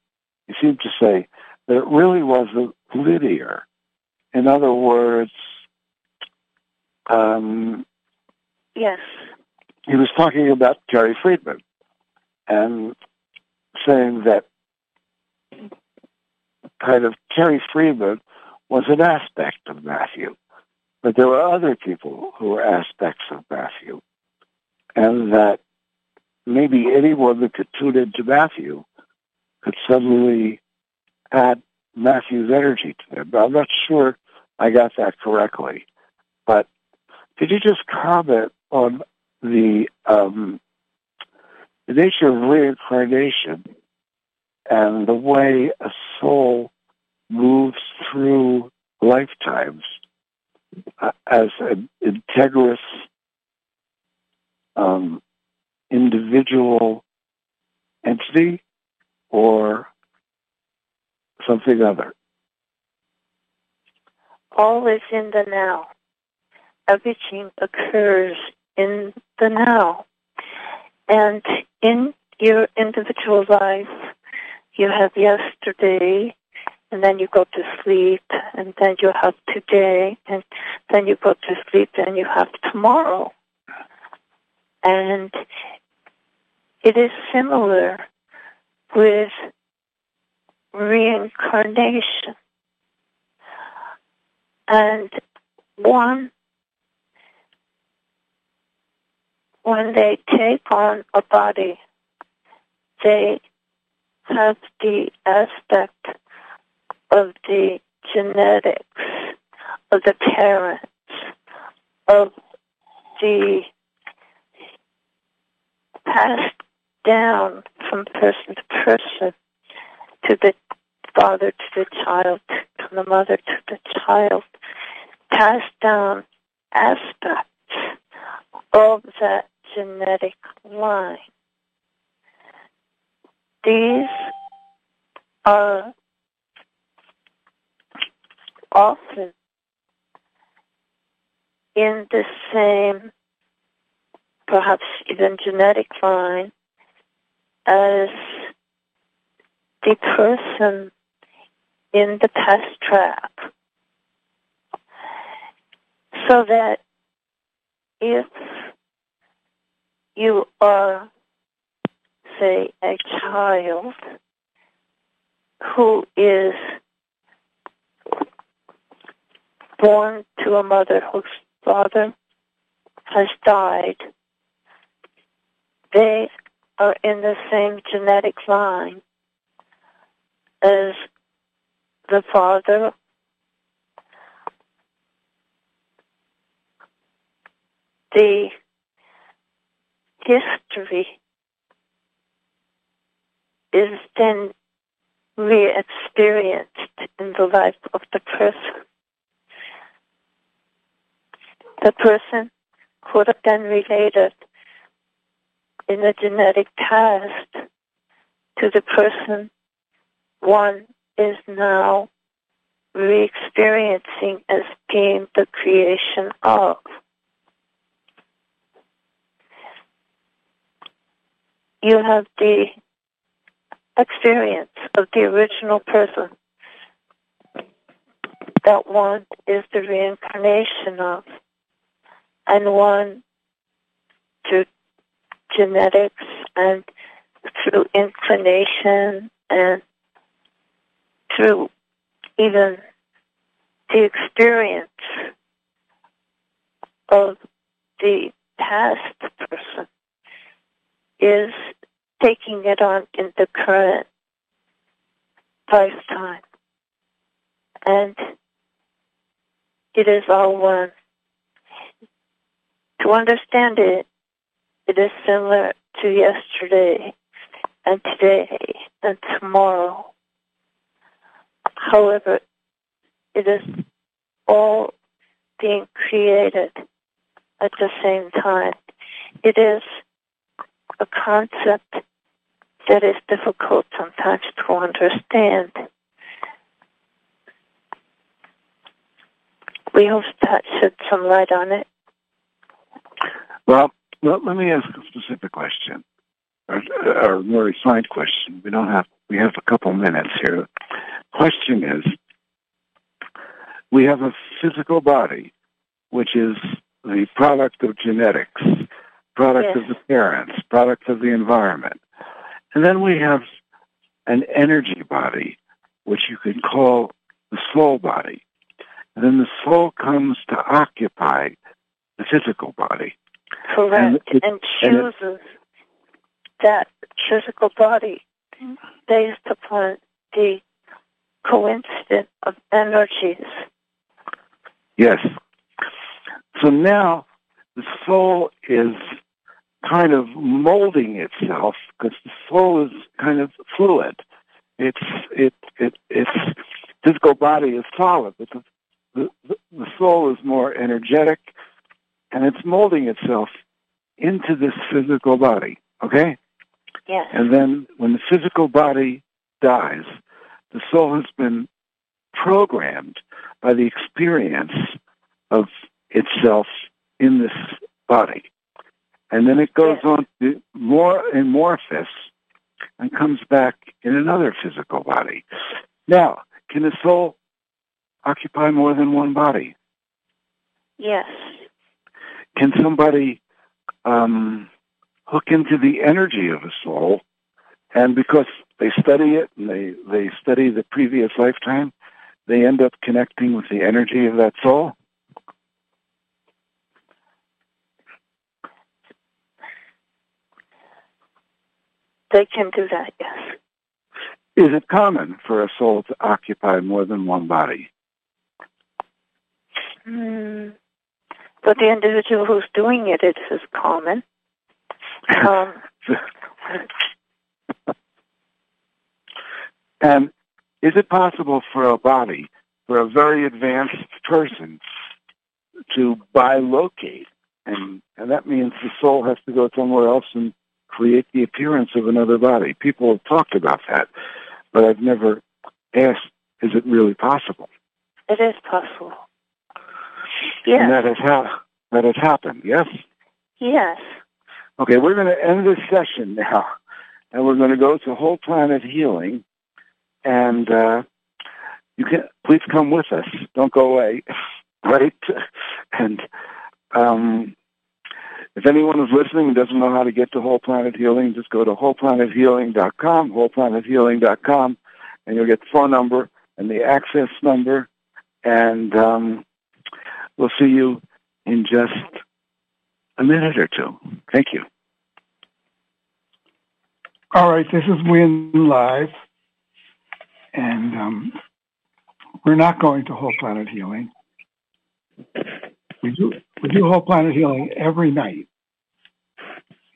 he seemed to say, that it really wasn't linear. In other words, um, Yes. he was talking about Jerry Friedman and saying that kind of Terry Friedman was an aspect of Matthew, but there were other people who were aspects of Matthew, and that maybe anyone that could tune into Matthew could suddenly add Matthew's energy to them. But I'm not sure I got that correctly, but could you just comment on the um, nature of reincarnation and the way a soul moves through lifetimes uh, as an integrous um, individual entity or something other. All is in the now. Everything occurs in the now. And in your individual life, you have yesterday, and then you go to sleep, and then you have today, and then you go to sleep, and you have tomorrow. And it is similar with reincarnation. And one, when they take on a body, they have the aspect of the genetics of the parents, of the passed down from person to person to the father to the child, to the mother to the child, passed down aspects of that genetic line. These are often in the same, perhaps even genetic line, as the person in the past track. So that if you are, say, a child who is born to a mother whose father has died, they are in the same genetic line as the father the history is then re-experienced in the life of the person. The person could have been related in the genetic past to the person one is now re-experiencing as being the creation of. You have the experience of the original person that one is the reincarnation of, and one through genetics and through inclination and through even the experience of the past person is taking it on in the current lifetime. And it is all one. To understand it, it is similar to yesterday and today and tomorrow. However, it is all being created at the same time. It is a concept that is difficult sometimes to understand. We hope that shed some light on it. Well, let me ask a specific question, or a more refined question. We don't have we have a couple minutes here. Question is, we have a physical body, which is the product of genetics, product Yes. of the parents, product of the environment, and then we have an energy body, which you could call the soul body. And then the soul comes to occupy the physical body. Correct. And And, it- and it- chooses that physical body based upon the coincidence of energies. Yes. So now the soul is kind of molding itself because the soul is kind of fluid. It's it it its physical body is solid, but the, the the soul is more energetic, and it's molding itself into this physical body. Okay. Yes. And then when the physical body dies, the soul has been programmed by the experience of itself in this body. And then it goes on to more amorphous and comes back in another physical body. Now, can a soul occupy more than one body? Yes. Can somebody um, hook into the energy of a soul, and because they study it and they, they study the previous lifetime, they end up connecting with the energy of that soul? They can do that, yes. Is it common for a soul to occupy more than one body? Mm. But the individual who's doing it, it is common. Um, And is it possible for a body, for a very advanced person, to bilocate? And, and that means the soul has to go somewhere else and create the appearance of another body. People have talked about that, but I've never asked, is it really possible? it is possible. And that has, ha- that has happened, yes? Yes. Okay, we're going to end this session now, and we're going to go to Whole Planet Healing, and uh, you can please come with us. Don't go away, right? And um, if anyone is listening and doesn't know how to get to Whole Planet Healing, just go to wholeplanethealing.com, wholeplanethealing.com, and you'll get the phone number and the access number, and um, we'll see you in just a minute or two. Thank you. All right, this is Wynn Live, and um, we're not going to Whole Planet Healing. We do we do Whole Planet Healing every night,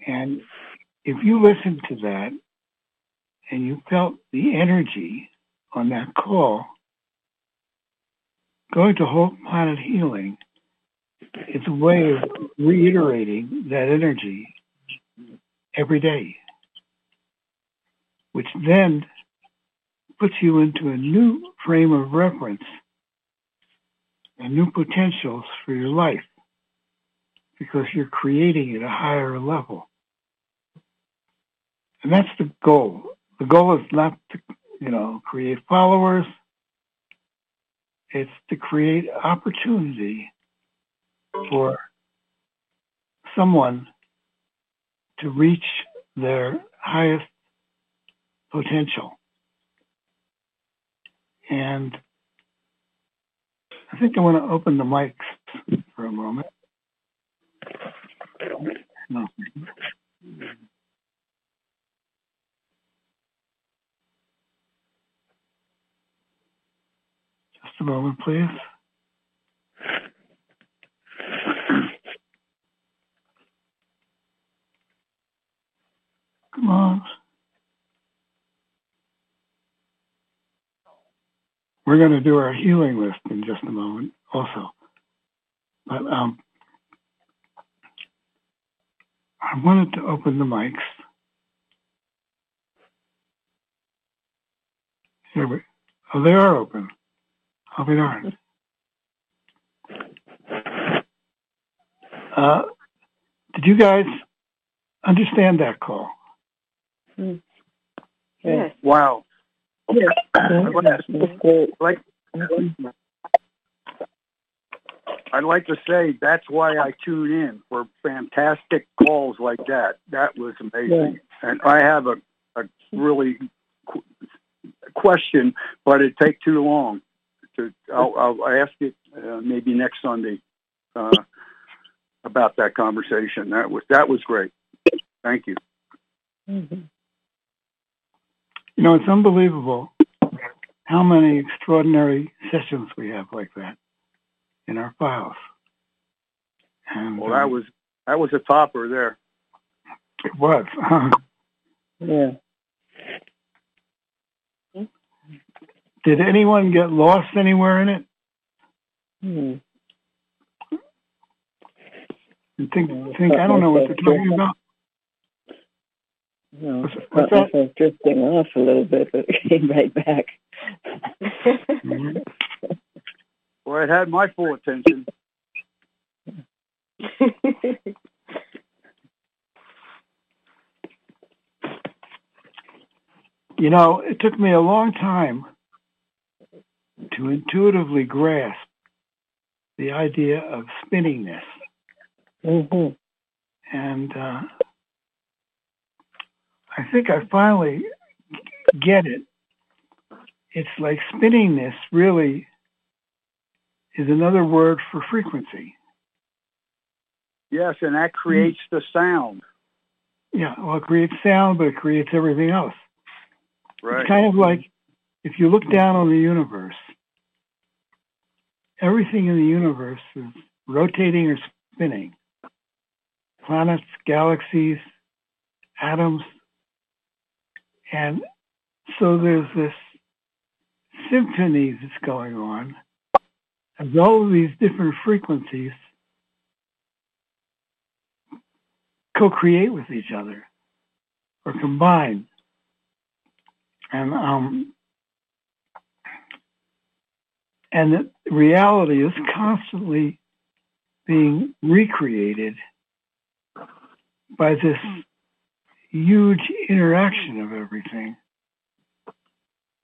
and if you listen to that and you felt the energy on that call, going to Whole Planet Healing is a way of reiterating that energy every day which then puts you into a new frame of reference and new potentials for your life because you're creating at a higher level. And that's the goal. The goal is not to, you know, create followers. It's to create opportunity for someone to reach their highest potential. And I think I want to open the mics for a moment. No. Just a moment, please. Come on. We're going to do our healing list in just a moment also. But um, I wanted to open the mics. Here we, oh, they are open. I'll be darned. Uh, did you guys understand that call? Yes. Wow. I'd like to say that's why I tune in for fantastic calls like that. That was amazing. And I have a, a really qu- question, but it'd take too long. To I'll, I'll ask it uh, maybe next Sunday uh, about that conversation. That was that was great. Thank you. You know, it's unbelievable how many extraordinary sessions we have like that in our files. And Well, that um, was that was a topper there. it was. Yeah. Did anyone get lost anywhere in it? Hmm. And think, think I don't know what they're talking about. No, I thought drifting off a little bit, but it came right back. Well, it had my full attention. You know, it took me a long time to intuitively grasp the idea of spinningness. Mm-hmm. And uh, I think I finally get it. It's like spinningness really is another word for frequency. Yes, and that creates the sound. Yeah, well, it creates sound, but it creates everything else. Right. It's kind of like if you look down on the universe, everything in the universe is rotating or spinning. Planets, galaxies, atoms. And so there's this symphony that's going on as all of these different frequencies co-create with each other or combine. And um, and reality is constantly being recreated by this huge interaction of everything.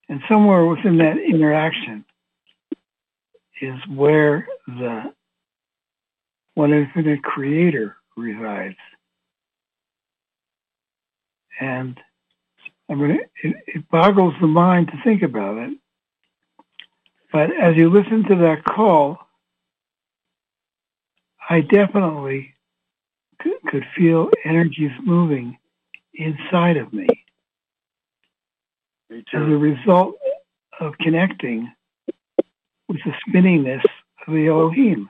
And somewhere within that interaction is where the one infinite creator resides. And I mean, it, it boggles the mind to think about it. But as you listen to that call, I definitely could, could feel energies moving inside of me as a result of connecting with the spinningness of the Elohim.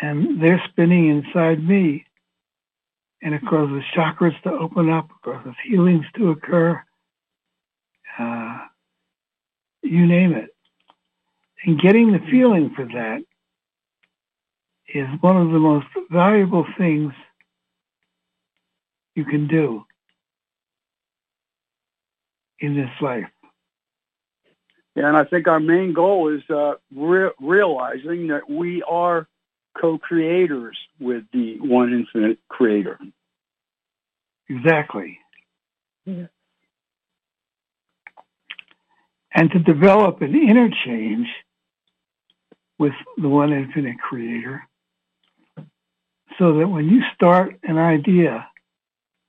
And they're spinning inside me. And it causes chakras to open up, it causes healings to occur. Uh, you name it. And getting the feeling for that is one of the most valuable things you can do in this life. Yeah, and I think our main goal is uh, re- realizing that we are co-creators with the one infinite creator. Exactly. Yeah. And to develop an interchange with the one infinite creator so that when you start an idea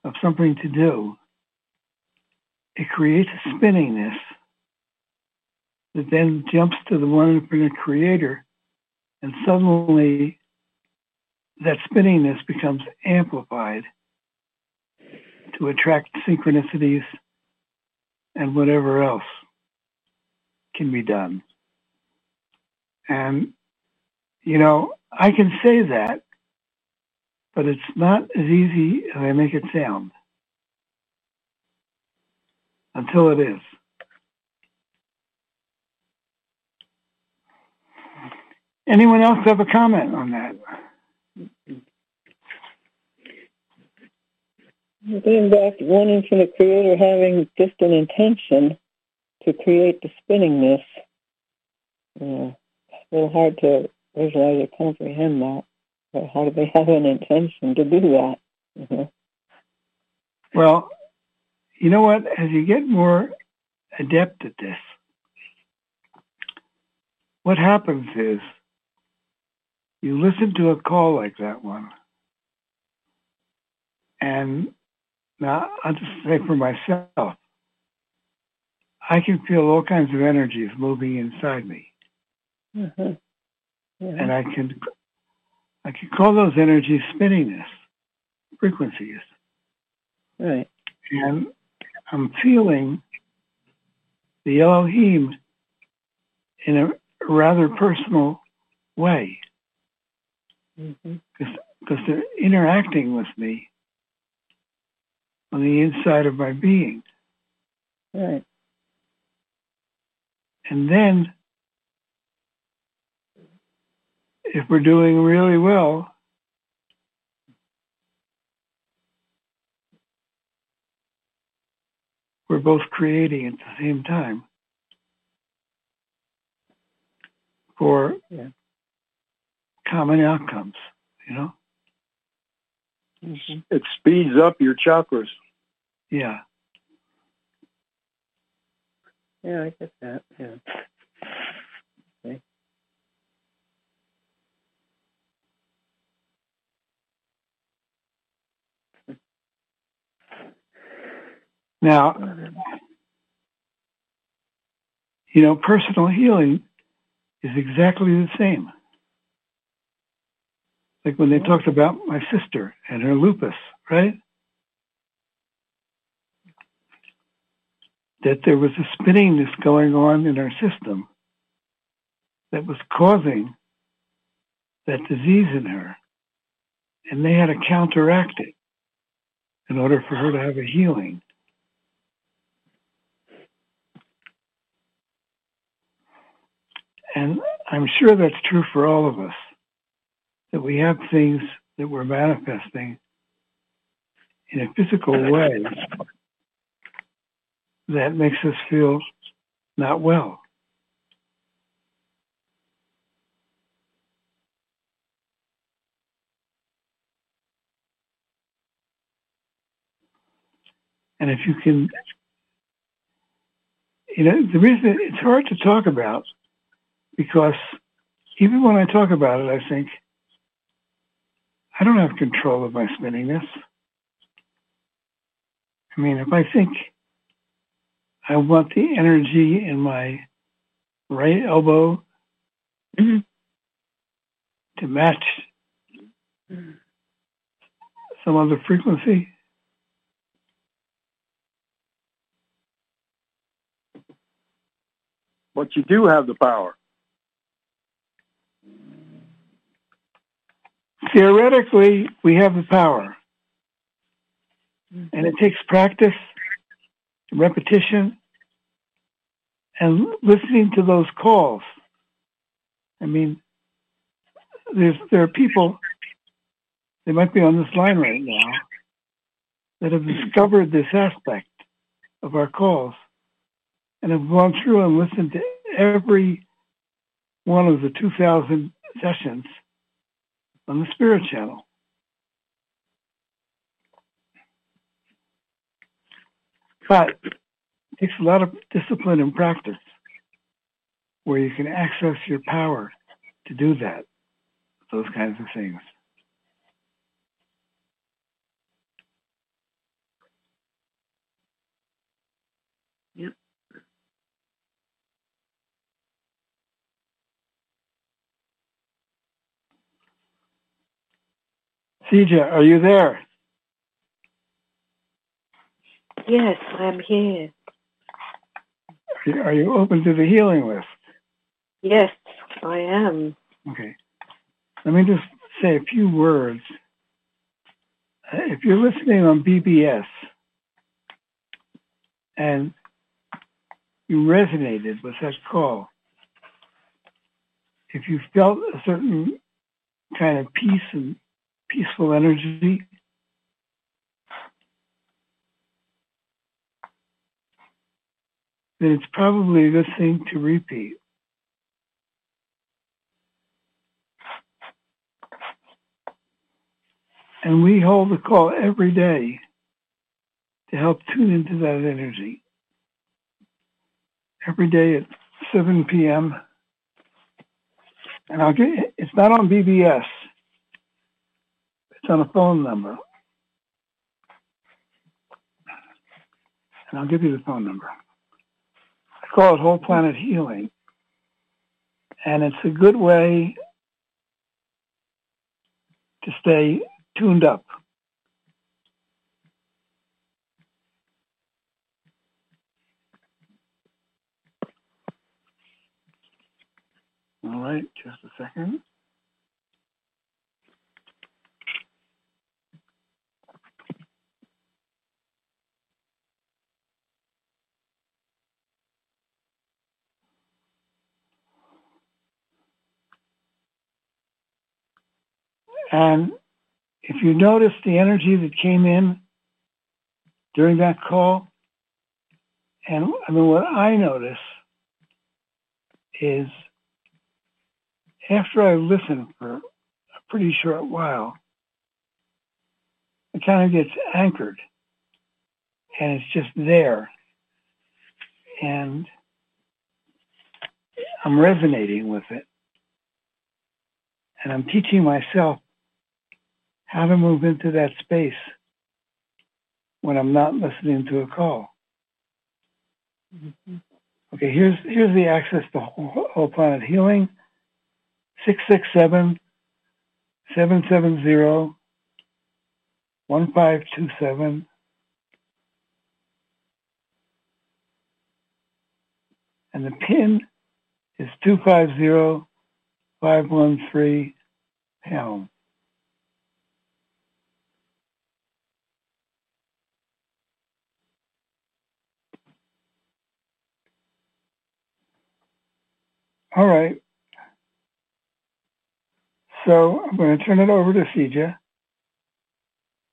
of something to do, it creates a spinningness that then jumps to the one infinite creator, and suddenly that spinningness becomes amplified to attract synchronicities and whatever else can be done. And, you know, I can say that, but it's not as easy as I make it sound until it is. Anyone else have a comment on that? Going back to one infinite creator having just an intention to create the spinningness, uh, a little hard to visualize or comprehend that. But how do they have an intention to do that? Uh-huh. Well, you know what? As you get more adept at this, what happens is you listen to a call like that one, and now I'll just say for myself, I can feel all kinds of energies moving inside me, Uh-huh. Yeah. and I can I can call those energies spinningness frequencies. Right. and I'm feeling the Elohim in a rather personal way Mhm. because they're interacting with me on the inside of my being. Right. And then, if we're doing really well, we're both creating at the same time for Yeah. common outcomes, you know? Mhm. It speeds up your chakras. Yeah. Yeah, I get that. Yeah. Okay. Now, you know, personal healing is exactly the same. Like when they talked about my sister and her lupus, right? That there was a spinningness going on in her system that was causing that disease in her. And they had to counteract it in order for her to have a healing. And I'm sure that's true for all of us, that we have things that we're manifesting in a physical way that makes us feel not well. And if you can, you know, the reason it's hard to talk about because even when I talk about it, I think I don't have control of my spinningness. I mean, if I think I want the energy in my right elbow mm-hmm. to match some other frequency, But you do have the power. Theoretically, we have the power. And it takes practice, repetition, and listening to those calls. I mean, there are people, they might be on this line right now, that have discovered this aspect of our calls and have gone through and listened to every one of the 2,000 sessions on the Spirit Channel. But it takes a lot of discipline and practice where you can access your power to do that, those kinds of things. Sija, are you there? Yes, I am here. Are you, are you open to the healing list? Yes, I am. Okay. Let me just say a few words. Uh, If you're listening on BBS and you resonated with that call, if you felt a certain kind of peace and peaceful energy, then it's probably a good thing to repeat. And we hold the call every day to help tune into that energy. Every day at 7 p.m. And I'll get, it's not on BBS. On a phone number. And I'll give you the phone number. I call it Whole Planet Healing. And it's a good way to stay tuned up. All right, just a second. And if you notice the energy that came in during that call, and I mean, what I notice is after I listen for a pretty short while, it kind of gets anchored and it's just there. And I'm resonating with it. And I'm teaching myself how to move into that space when I'm not listening to a call. Okay, here's here's the access to whole, whole planet healing. 667 770 1527. And the pin is 250 513 pound. All right. So I'm going to turn it over to Sija,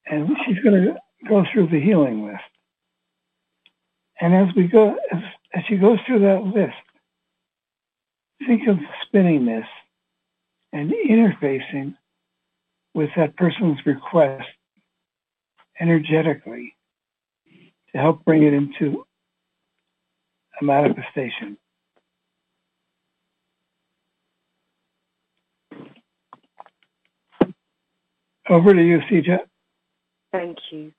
and she's going to go through the healing list. And as we go, as, as she goes through that list, think of spinningness and interfacing with that person's request energetically to help bring it into a manifestation. Over to you, CJ. Thank you.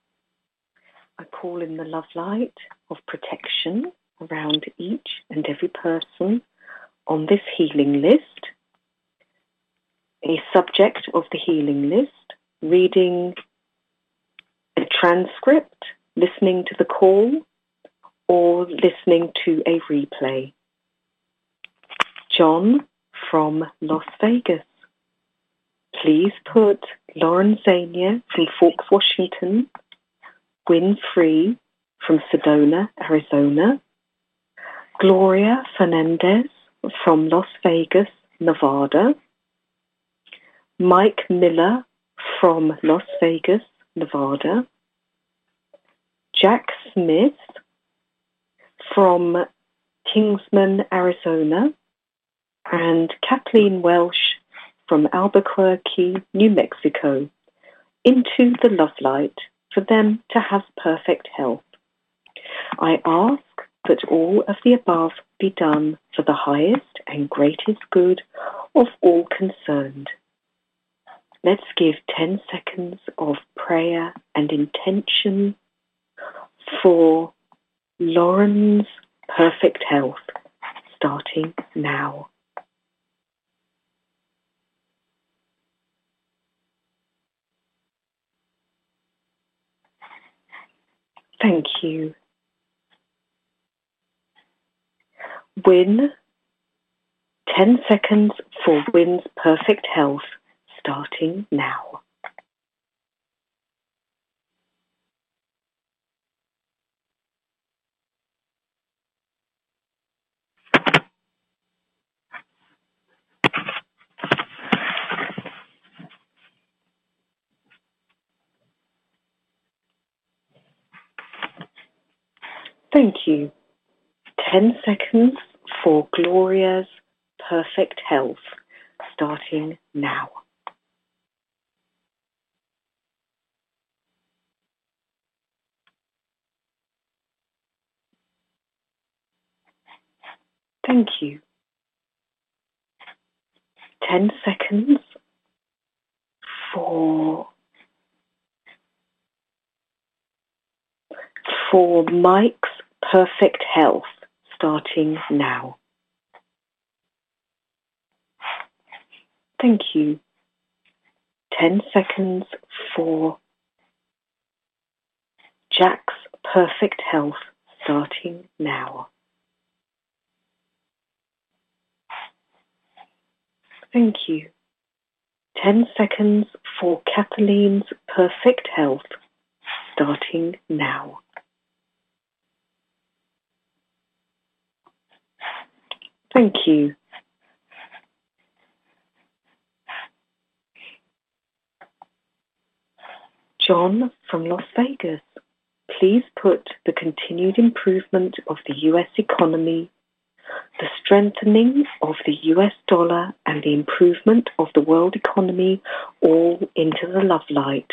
I call in the love light of protection around each and every person on this healing list. A subject of the healing list, reading a transcript, listening to the call, or listening to a replay. John from Las Vegas. Please put Lauren Zania from Forks, Washington, Wynn Free from Sedona, Arizona, Gloria Fernandez from Las Vegas, Nevada, Mike Miller from Las Vegas, Nevada, Jack Smith from Kingman, Arizona, and Kathleen Welsh from Albuquerque, New Mexico, into the love light for them to have perfect health. I ask that all of the above be done for the highest and greatest good of all concerned. Let's give 10 seconds of prayer and intention for Lauren's perfect health, starting now. Thank you. Wynn. 10 seconds for Wynn's perfect health starting now. Thank you. 10 seconds for Gloria's perfect health starting now. Thank you. 10 seconds for for Mike's perfect health starting now. Thank you. 10 seconds for Jack's perfect health starting now. Thank you. 10 seconds for Kathleen's perfect health starting now. Thank you. John from Las Vegas, please put the continued improvement of the US economy, the strengthening of the US dollar, and the improvement of the world economy all into the love light